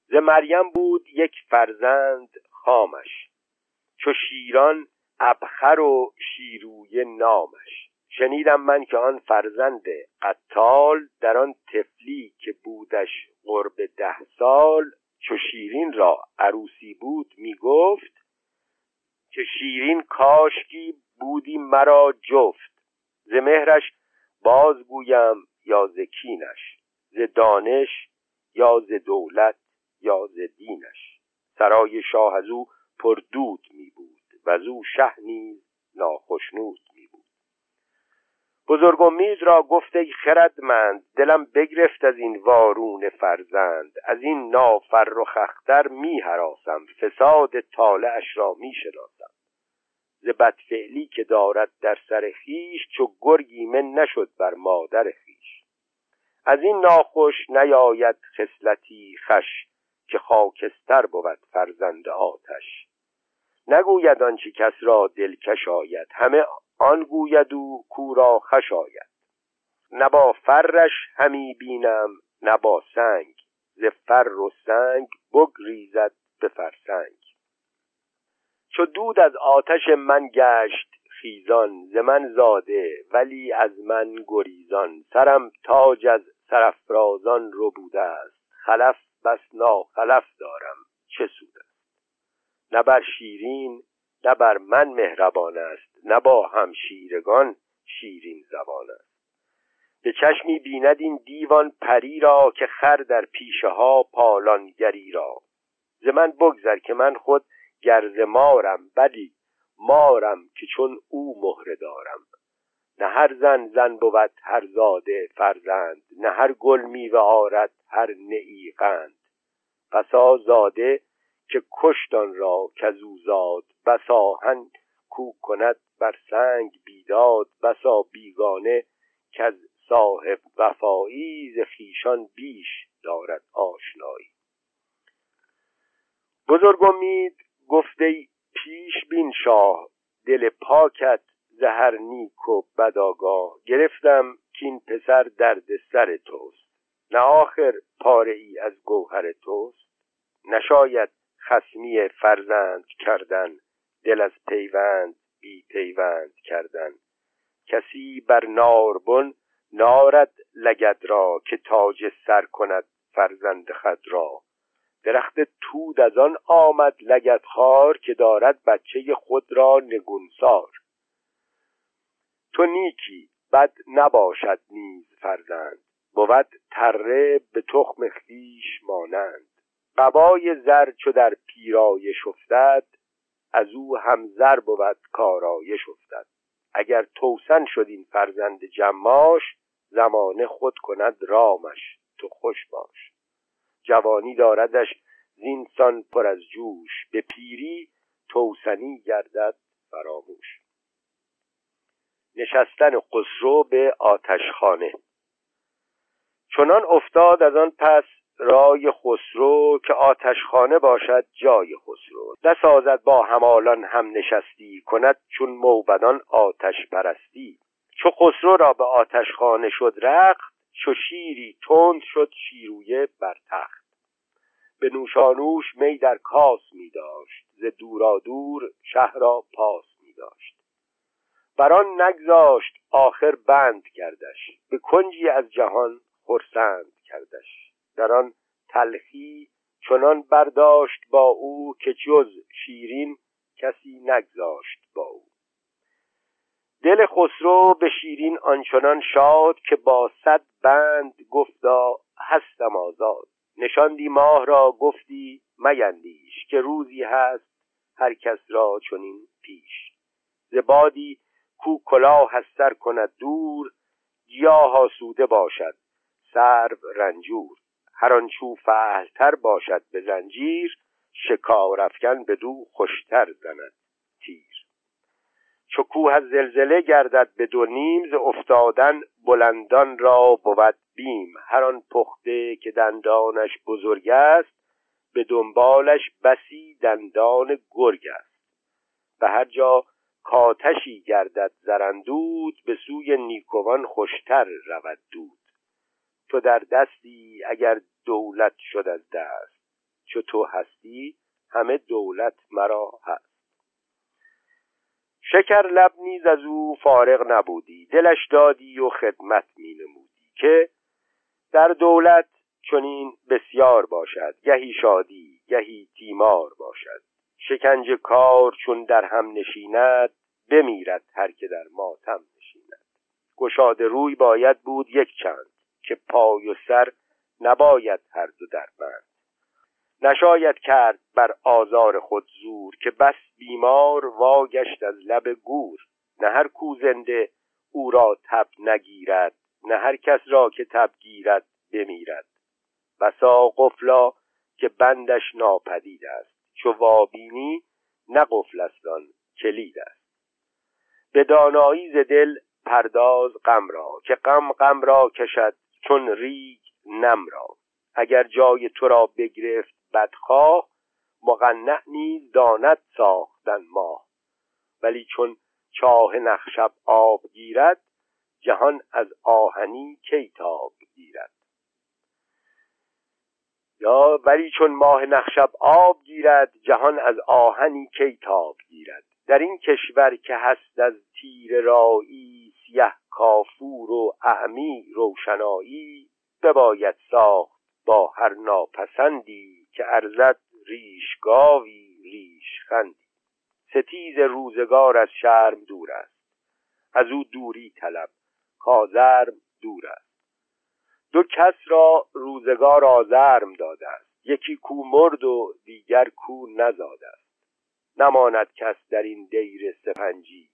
S1: ز مریم بود یک فرزند خامش چو شیران ابخر و شیروی نامش. شنیدم من که آن فرزند قتال در آن تفلی که بودش قرب ده سال چو شیرین را عروسی بود می گفت که شیرین کاشکی بودی مرا جفت ز مهرش بازگویم یا ز کینش ز دانش یا ز دولت یا ز دینش. سرای شاه از او پر دود می بود و از او شه نیز ناخشنود. بزرگ امید را گفت ای خردمند دلم بگرفت از این وارون فرزند. از این نافر و خختر می حراسم. فساد طالعش را می شناسم. ز بدفعلی که دارد در سر خیش چو گرگی من نشد بر مادر خیش از این ناخوش نیاید خصلتی خش که خاکستر بود فرزند آتش. نگوید آنچه کس را دلکش آید. همه آن گوید و کورا خش آید. نه با فرش همی بینم نه با سنگ. ز فر و سنگ بگریزد به فرسنگ. چو دود از آتش من گشت خیزان ز من زاده ولی از من گریزان. سرم تاج از سرافرازان بوده است. خلف بس ناخلف دارم چه سود است. نه بر شیرین نه بر من مهربان است. نه با همشیرگان شیرین زبان است. به چشمی بیند این دیوان پری را که خر در پیشه ها پالانگری را. ز من بگذر که من خود گرز مارم بلی مارم که چون او مهره دارم. نه هر زن زن بود هر زاده فرزند. نه هر گل میوه آرد هر نئی قند. بسا زاده که کشتان را کزو زاد. بسا هن کو کند بر سنگ بیداد بسا بیگانه از صاحب وفایی ز خویشان بیش دارد آشنایی. بزرگ امید گفته پیش بین شاه دل پاکت زهر نیک و بداگاه گرفتم که این پسر درد سر توست. نه آخر پاره ای از گوهر توست. نشاید خسمی فرزند کردن دل از پیوند. بی پیوند کردن. کسی بر ناربن نارد لگد را که تاج سر کند فرزند خد را. درخت تود از آن آمد لگد خار که دارد بچه خود را نگونسار تو نیکی بد نباشد نیز فرزند. بود تره به تخم خیش مانند. قبای زر چو در پیرایش افتد از او هم زر بود کارایش افتد. اگر توسن شد این فرزند جماش زمانه خود کند رامش تو خوش باش. جوانی داردش زینسان پر از جوش به پیری توسنی گردد فراموش. نشستن خسرو به آتشخانه. چنان افتاد از آن پس رای خسرو که آتشخانه باشد جای خسرو. نسازد با همالان هم نشستی کند چون موبدان آتش پرستی. چو خسرو را به آتشخانه شد رخت چو شیری تند شد شیرویه بر تخت. به نوشانوش می در کاس می داشت ز دورا دور شهر را پاس می داشت. بران نگذاشت آخر بند کردش. به کنجی از جهان خرسند کردش. در آن تلخی چنان برداشت با او که جز شیرین کسی نگذاشت با او. دل خسرو به شیرین آنچنان شاد که با صد بند گفتا هستم آزاد. نشاندی ماه را گفتی میندیش که روزی هست هر کس را چنین پیش. ز بادی کو کلاه سر کند دور گیاه آسوده باشد سرو رنجور. هر آنچو فعلتر باشد به زنجیر شکار افکن بدو خوشتر زند تیر. چو کوه از زلزله گردد به دو نیم ز افتادن بلندان را بود بیم. هر آن پخته که دندانش بزرگ است به دنبالش بسی دندان گرگ است. به هر جا کاتشی گردد زرندود به سوی نیکوان خوشتر رود دود. تو در دستی اگر دولت شد از دست چو تو هستی همه دولت مرا هست. شکر لب نیز از او فارغ نبودی دلش دادی و خدمت می نمودی که در دولت چنین بسیار باشد گهی شادی گهی تیمار باشد. شکنج کار چون در هم نشیند بمیرد هر که در ماتم نشیند. گشاده روی باید بود یک چند. که پای و سر نباید هر دو در بند نشاید کرد بر آزار خود زور که بس بیمار واگشت از لب گور. نه هر کو زنده او را تب نگیرد نه هر کس را که تب گیرد بمیرد. بسا قفلا که بندش ناپدید است. چو وابینی نه قفل است کلید است. به دانایی ز دل پرداز غم را که غم غم را کشد چون ریگ نم را. اگر جای تو را بگرفت بدخواه مقنع نیز داند ساختن ماه. ولی چون چاه نخشب آب گیرد جهان از آهنی کی تاب گیرد. یا ولی چون ماه نخشب آب گیرد جهان از آهنی کی تاب گیرد. در این کشور که هست از تیر رایی سیه کافور و اعمی روشنایی بباید ساخت با هر ناپسندی که ارزد ریش گاوی ریش خندی. ستیز روزگار از شرم دور است. از او دوری طلب کازرم دور است. دو کس را روزگار آزرم داده است. یکی کو مرد و دیگر کو نزاده است. نماند کس در این دیر سپنجی.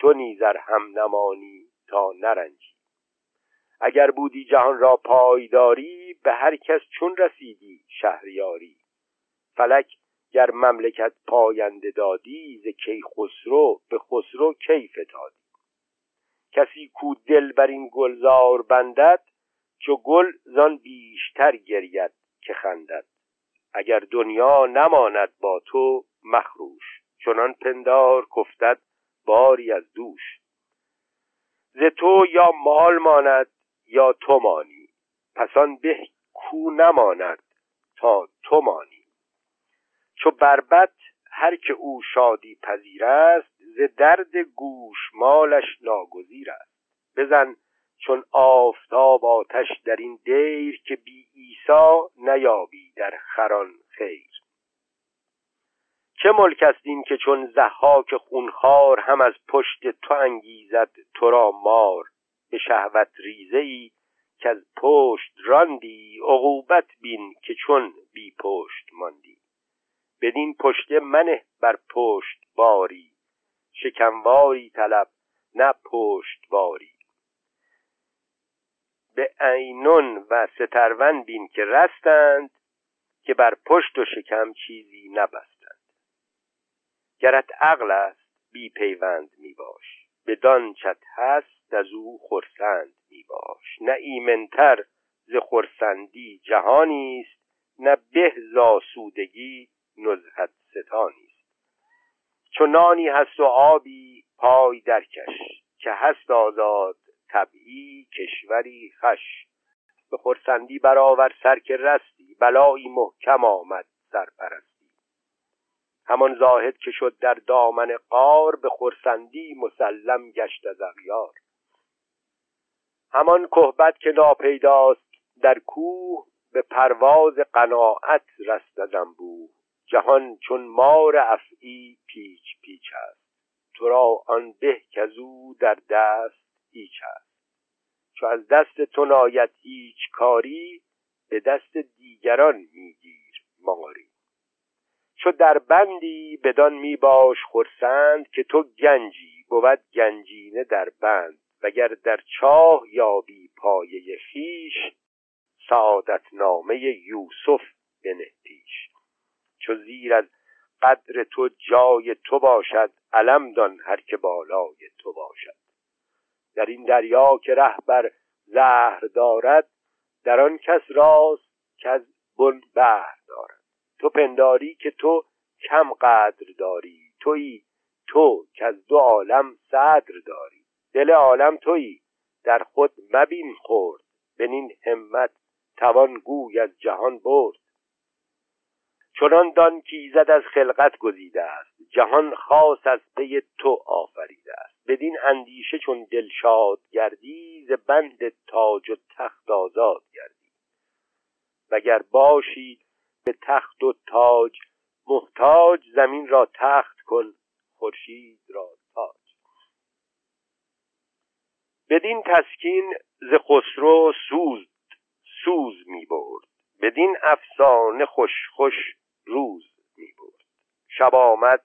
S1: تو نیزر هم نمانی تا نرنجی. اگر بودی جهان را پایداری به هر کس چون رسیدی شهریاری. فلک گر مملکت پاینده دادی ز کی خسرو به خسرو کی فتادی کسی کو دل بر این گلزار بندد چو گل زان بیشتر گرید که خندد. اگر دنیا نماند با تو مخروش چنان پندار کفتد باری از دوش. ز تو یا مال ماند یا تو مانی. پسان به کو نماند تا تو مانی. چو بربت هر که او شادی پذیر است ز درد گوش مالش ناگزیر است. بزن چون آفتاب آتش در این دیر که بی ایسا نیابی در خران خیر. چه ملک است این که چون زحاک خونخوار هم از پشت تو انگیزد تو را مار؟ به شهوت ریزه ای که از پشت راندی عقوبت بین که چون بی پشت ماندی. بدین پشت منه بر پشت باری. شکمواری طلب نه پشت باری به عینون و سترون بین که رستند که بر پشت و شکم چیزی نبستند گرت عقل است بی پیوند می باش. بدان چت هست از او خرسند می باش. نه ایمنتر ز خرسندی جهانی است نه به زاسودگی نزهت ستانی است. چو نانی هست و آبی پای درکش که هست آزاد طبعی کشوری خش. به خرسندی برآور سر که رستی بلایی محکم آمد سرپرستی همان زاهد که شد در دامن قار به خرسندی مسلم گشت از اغیار. همان کهبت که ناپیداست در کوه به پرواز قناعت رست از انبوه. جهان چون مار افعی پیچ پیچ است. تو را آن به کزو در دست هیچ است. چو از دست تو ناید هیچ کاری به دست دیگران میگیر ماری. چو در بندی بدان می باش خرسند که تو گنجی بود گنجینه در بند. وگر در چاه یابی پایه خیش سعادت نامه یوسف بنه پیش. چو زیر از قدر تو جای تو باشد علم دان هر که بالای تو باشد. در این دریا که رهبر زهر دارد در آن کس راست که از بن بهر. تو پنداری که تو کم قدر داری. تویی تو که از دو عالم صدر داری. دل عالم تویی. در خود مبین خورد. بنین همت توان گوی از جهان برد. چنان دان که ایزد از خلقت گزیده است. جهان خاص از پی تو آفریده است. بدین اندیشه چون دلشاد گردی ز بند تاج و تخت آزاد گردی. وگر باشی به تخت و تاج محتاج زمین را تخت کن خورشید را تاج. بدین تسکین ز خسرو سوز سوز می برد. بدین افسانه خوش خوش روز می برد. شب آمد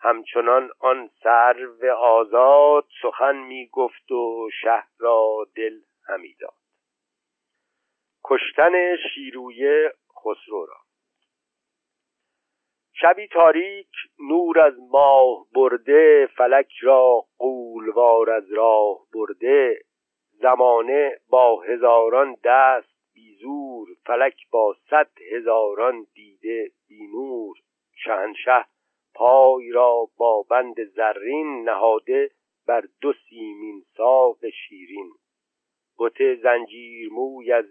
S1: همچنان آن سرو آزاد سخن می گفت و شه را دل همی داد. کشتن شیرویه خسرو را. شبی تاریک نور از ماه برده فلک را قولوار از راه برده. زمانه با هزاران دست بیزور فلک با صد هزاران دیده بینور شهنشه پای را با بند زرین نهاده بر دو سیمین ساق شیرین. بت زنجیر موی از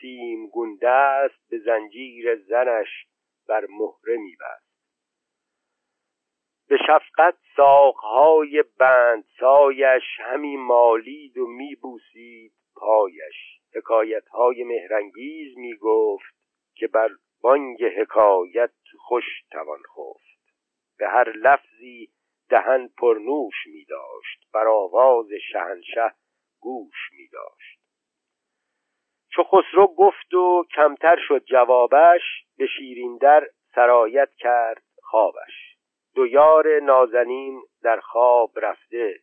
S1: سیم گونده است به زنجیر زنش بر مهره میبست. به شفقت ساقهای بند سایش همی مالید و میبوسید پایش. حکایتهای مهرنگیز می‌گفت که بر بانگ حکایت خوش توان خفت. به هر لفظی دهن پرنوش می داشت. بر آواز شهنشه گوش می داشت. چو خسرو گفت و کمتر شد جوابش به شیرین در سرایت کرد خوابش. دو یار نازنین در خواب رفته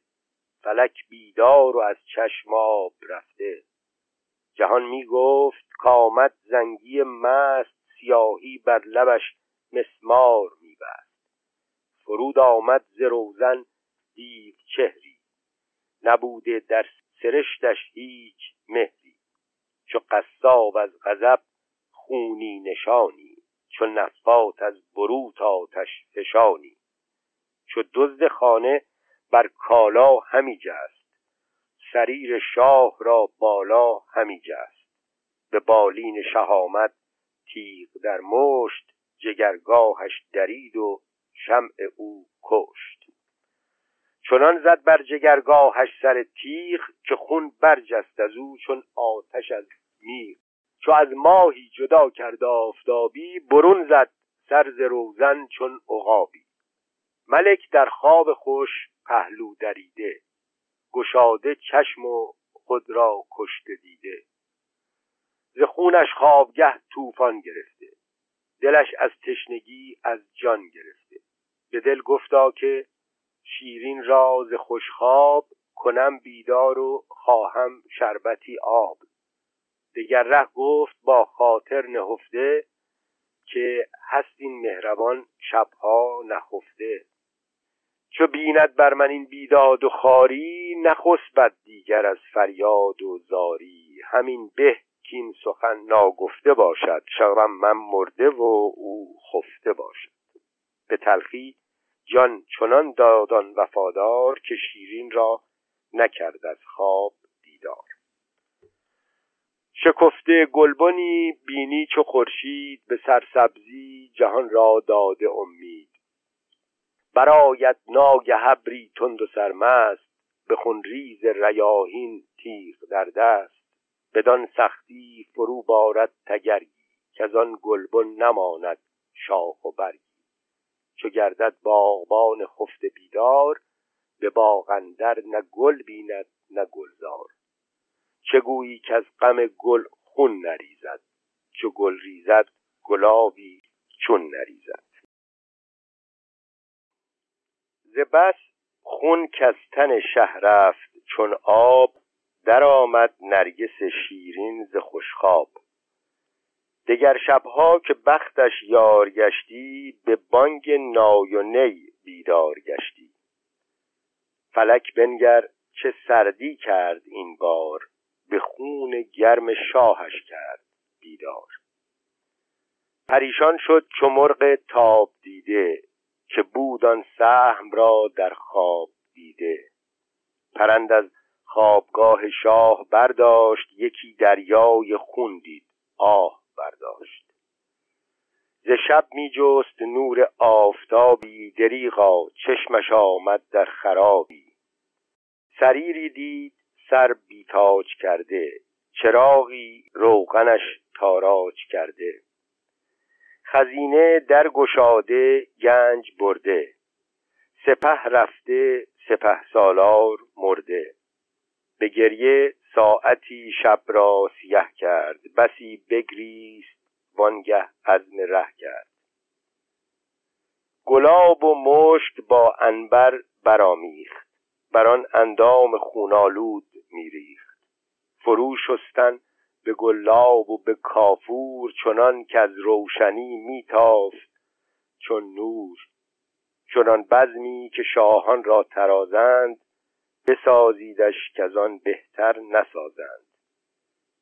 S1: فلک بیدار و از چشم آب رفته. جهان می گفت کامد زنگی مست سیاهی بر لبش مسمار میبست فرود آمد ز روزن دیو چهری نبوده در سرشتش هیچ مهری. چو قصاب از غضب خونی نشانی چو نفات از بروت آتش فشانی. چو دزد خانه بر کالا همی جست. سریر شاه را بالا همی جست. به بالین شهامت تیغ در مشت جگرگاهش درید و شمع او کشت. چنان زد بر جگرگاهش سر تیغ که خون برجست از او چون آتش از میغ. چو از ماهی جدا کرد آفتابی برون زد سر ز روزن چون عقابی. ملک در خواب خوش پهلو دریده گشاده چشم و خود را کشته دیده. ز خونش خوابگه طوفان گرفته دلش از تشنگی از جان گرفته. به دل گفتا که شیرین را ز خوشخواب کنم بیدار و خواهم شربتی آب. دگر ره گفت با خاطر نهفته که هست این مهربان شبها نخفته چو بیند بر من این بیداد و خاری نخسبد دیگر از فریاد و زاری. همین به کین سخن ناگفته باشد شوم من مرده و او خفته باشد. به تلخی جان چنان دادان وفادار که شیرین را نکرد از خواب دیدار. شکفته گلبنی بینی چو خورشید به سرسبزی جهان را داده امید. برایت ناگه ابری تند و سرمست به خونریز ریاهین تیغ در دست. بدان سختی فرو بارد تگرگی که از آن گلبن نماند شاخ و برگی. چو گردد باغبان خفته بیدار به باغندر نه گل بیند نه گلزار چه گویی که از غم گل خون نریزد چو گل ریزد گلابی چون نریزد. ز بس خون که تن شه رفت چون آب درآمد نرگس شیرین ز خوشخواب. دگر شبها که بختش یار گشتی به بانگ نای و نی بیدار گشتی. فلک بنگر چه سردی کرد این بار به خون گرم شاهش کرد بیدار. پریشان شد چو مرغ تاب دیده که بود آن سهم را در خواب دیده. پرند از خوابگاه شاه برداشت یکی دریای خون دید آه برداشت. ز شب می جست نور آفتابی دریغا چشمش آمد در خرابی. سریری دید سر بیتاج کرده چراغی روغنش تاراج کرده. خزینه در گشاده گنج برده سپه رفته سپه سالار مرده. به گریه ساعتی شب را سیه کرد بسی بگریست وانگه عزم ره کرد. گلاب و مشک با انبر برامیخت بر آن اندام خونالود میریخت. فرو شستن به گلاب و به کافور چنان که از روشنی میتافت چون نور چنان بزمی که شاهان را ترازند بسازیدش که آن بهتر نسازند.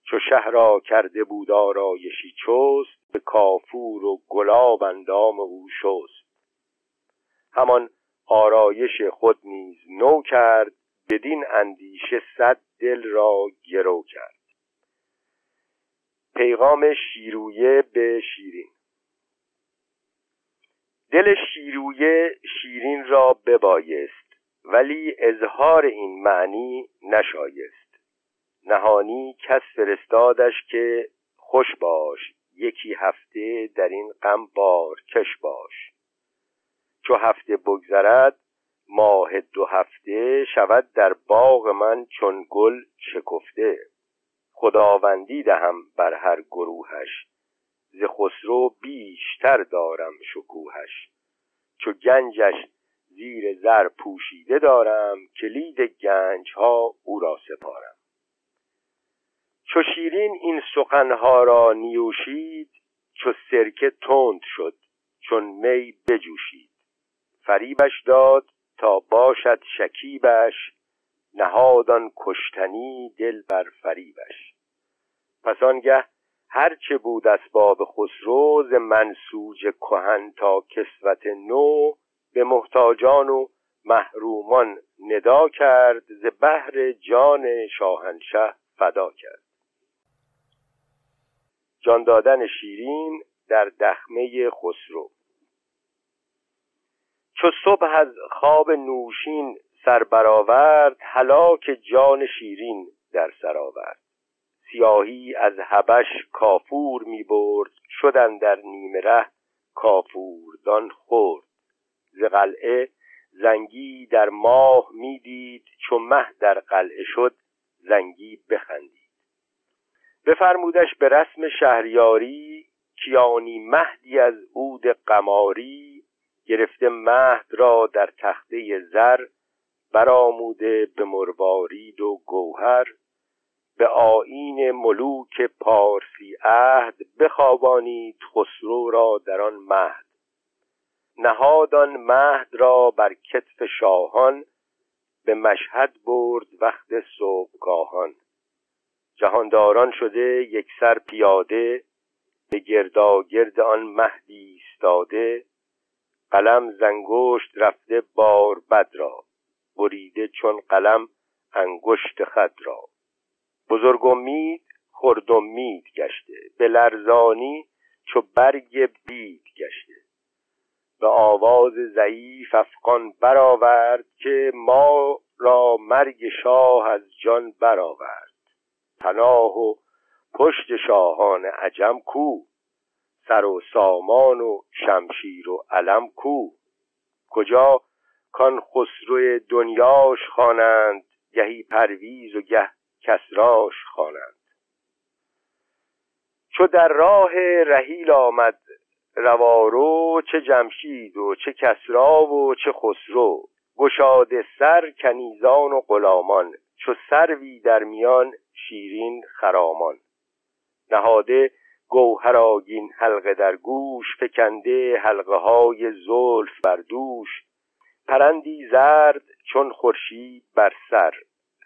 S1: چو شه را کرده بود آرایشی چست به کافور و گلاب اندام او شست. همان آرایش خود نیز نو کرد بدین اندیشه صد دل را گرو کرد. پیغام شیرویه به شیرین. دل شیرویه شیرین را ببایست ولی اظهار این معنی نشایست. نهانی کس فرستادش که خوش باش یکی هفته در این غم بار کش باش. چو هفته بگذرد ماه دو هفته شود در باغ من چون گل شکفته. خداوندی دهم بر هر گروهش. ز خسرو بیشتر دارم شکوهش. چو گنجش زیر زر پوشیده دارم کلید گنج ها او را سپارم. چو شیرین این سخنها را نیوشید چو سرکه تند شد چون می بجوشید. فریبش داد تا باشد شکیبش نهادان کشتنی دل بر فریبش. پس آنگه هرچه بود اسباب خسرو ز منسوج کهن تا کسوت نو به محتاجان و محرومان ندا کرد ز بهر جان شاهنشه فدا کرد. جان دادن شیرین در دخمه خسرو. چو صبح از خواب نوشین سر برآورد هلاک جان شیرین در سر آورد. سیاهی از هبش کافور می برد شدن در نیمه ره کافوردان خورد. ز قلعه زنگی در ماه می‌دید چو مه در قلعه شد زنگی بخندید. بفرمودش به رسم شهریاری کیانی مهدی از عود قماری گرفته مهد را در تخته زر برآموده به مروارید و گوهر به آیین ملوک پارسی عهد بخوابانید خسرو را در آن مهد. نهادان مهد را بر کتف شاهان به مشهد برد وقت صبحگاهان. جهانداران شده یکسر پیاده به گرداگرد آن مهدی ایستاده قلم زنگشت رفته بار بد را بریده چون قلم انگشت خد را. بزرگ امید خرد امید گشته. به لرزانی چو برگ بید گشته. به آواز ضعیف افغان برآورد که ما را مرگ شاه از جان برآورد. پناه و پشت شاهان عجم کو. سر و سامان و شمشیر و علم کو. کجا کان خسرو دنیاش خوانند گهی پرویز و گه کسراش خوانند. چو در راه رهیل آمد روارو چه جمشید و چه کسرا و چه خسرو. گشاده سر کنیزان و غلامان چو سروی در میان شیرین خرامان. نهاده گوهر آگین حلقه در گوش فکنده حلقه های زلف بر دوش. پرندی زرد چون خورشید بر سر.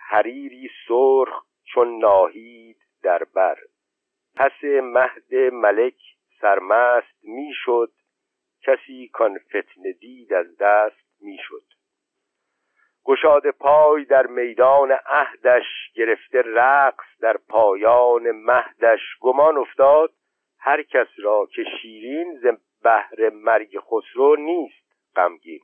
S1: حریری سرخ چون ناهید در بر. پس مهد ملک سرمست می‌شد کسی کان فتنه دید از دست می‌شد گشاد پای در میدان عهدش گرفته رقص در پایان مهدش. گمان افتاد هر کس را که شیرین ز بهر مرگ خسرو نیست غمگین.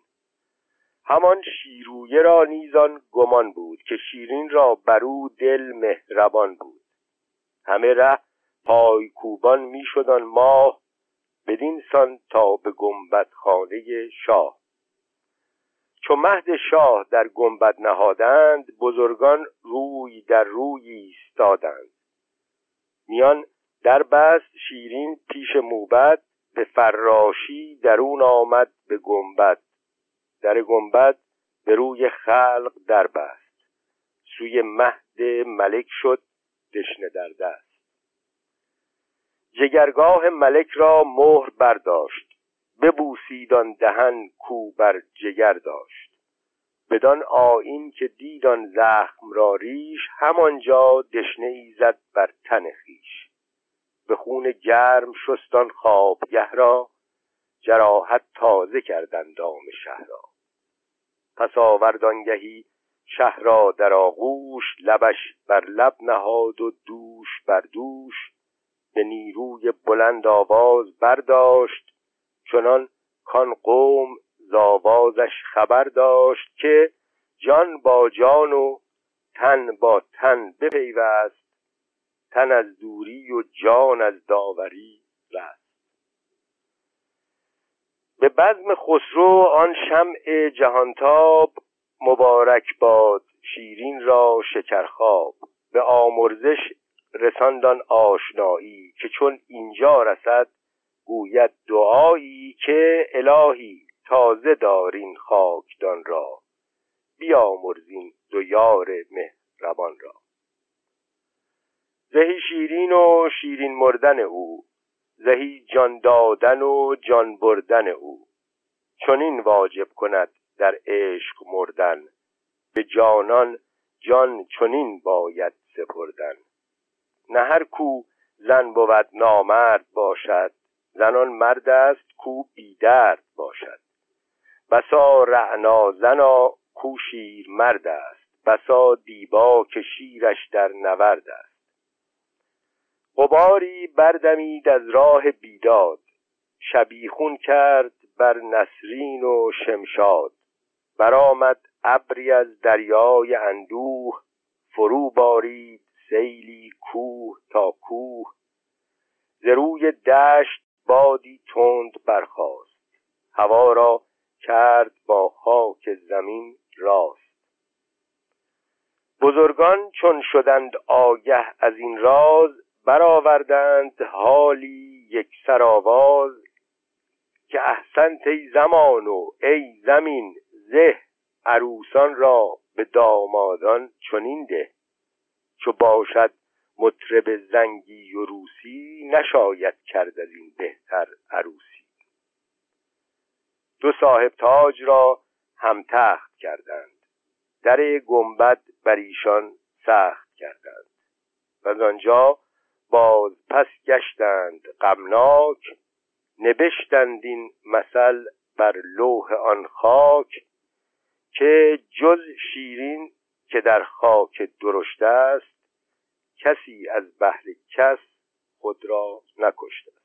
S1: همان شیرویه را نیزان گمان بود که شیرین را برو دل مهربان بود. همه ره پای کوبان می شدن ماه بدین سان تا به گنبد خانه شاه. چو مهد شاه در گنبد نهادند بزرگان روی در روی ایستادند. میان در بست شیرین پیش موبد به فراشی درون آمد به گنبد. در گنبد به روی خلق در بست. سوی مهد ملک شد دشنه در دست. جگرگاه ملک را مهر برداشت. ببوسید آن دهن کو بر جگر داشت. بدان آیین که دید آن زخم را ریش همانجا دشنه ای زد بر تن خیش به خون گرم شستان خوابگه را جراحت تازه کردند دام شهر پس آوردانگهی شهر را در آغوش لبش بر لب نهاد و دوش بر دوش به نیروی بلند آواز برداشت چنان کان قوم زاوازش خبر داشت که جان با جان و تن با تن بپیوست تن از دوری و جان از داوری رست به بزم خسرو آن شمع جهانتاب مبارک باد شیرین را شکرخواب. به آمرزش رساندان آشنایی که چون اینجا رسد گوید دعایی که الهی تازه دارین خاکدان را. بیامرزین دو یار مهربان را. زهی شیرین و شیرین مردن او زهی جان دادن و جان بردن او. چنین واجب کند در عشق مردن. به جانان جان چنین باید سپردن. نه هر کو زن بود نامرد باشد زنان مرد است کو بیدرد باشد. بسا رعنا زنا کو شیر مرد است بسا دیبا که شیرش در نورد است. غباری بردمید از راه بیداد شبیخون کرد بر نسرین و شمشاد. برآمد ابری از دریای اندوه فرو بارید سیلی کوه تا کوه. ز روی دشت بادی تند برخاست هوا را کرد با خاک زمین راست. بزرگان چون شدند آگه از این راز برآوردند حالی یک سرآواز که احسنت ای زمان و ای زمین زه عروسان را به دامادان چنین ده. چو باشد مطرب زنگی و روسی نشاید کرد از این بهتر عروسی. دو صاحب تاج را هم تخت کردند. در گنبد بر ایشان سخت کردند. و آنجا باز پس گشتند غمناک نبشتند این مثل بر لوح آن خاک که جز شیرین که در خاک درشت است کسی از بحر کس خود را نکشته.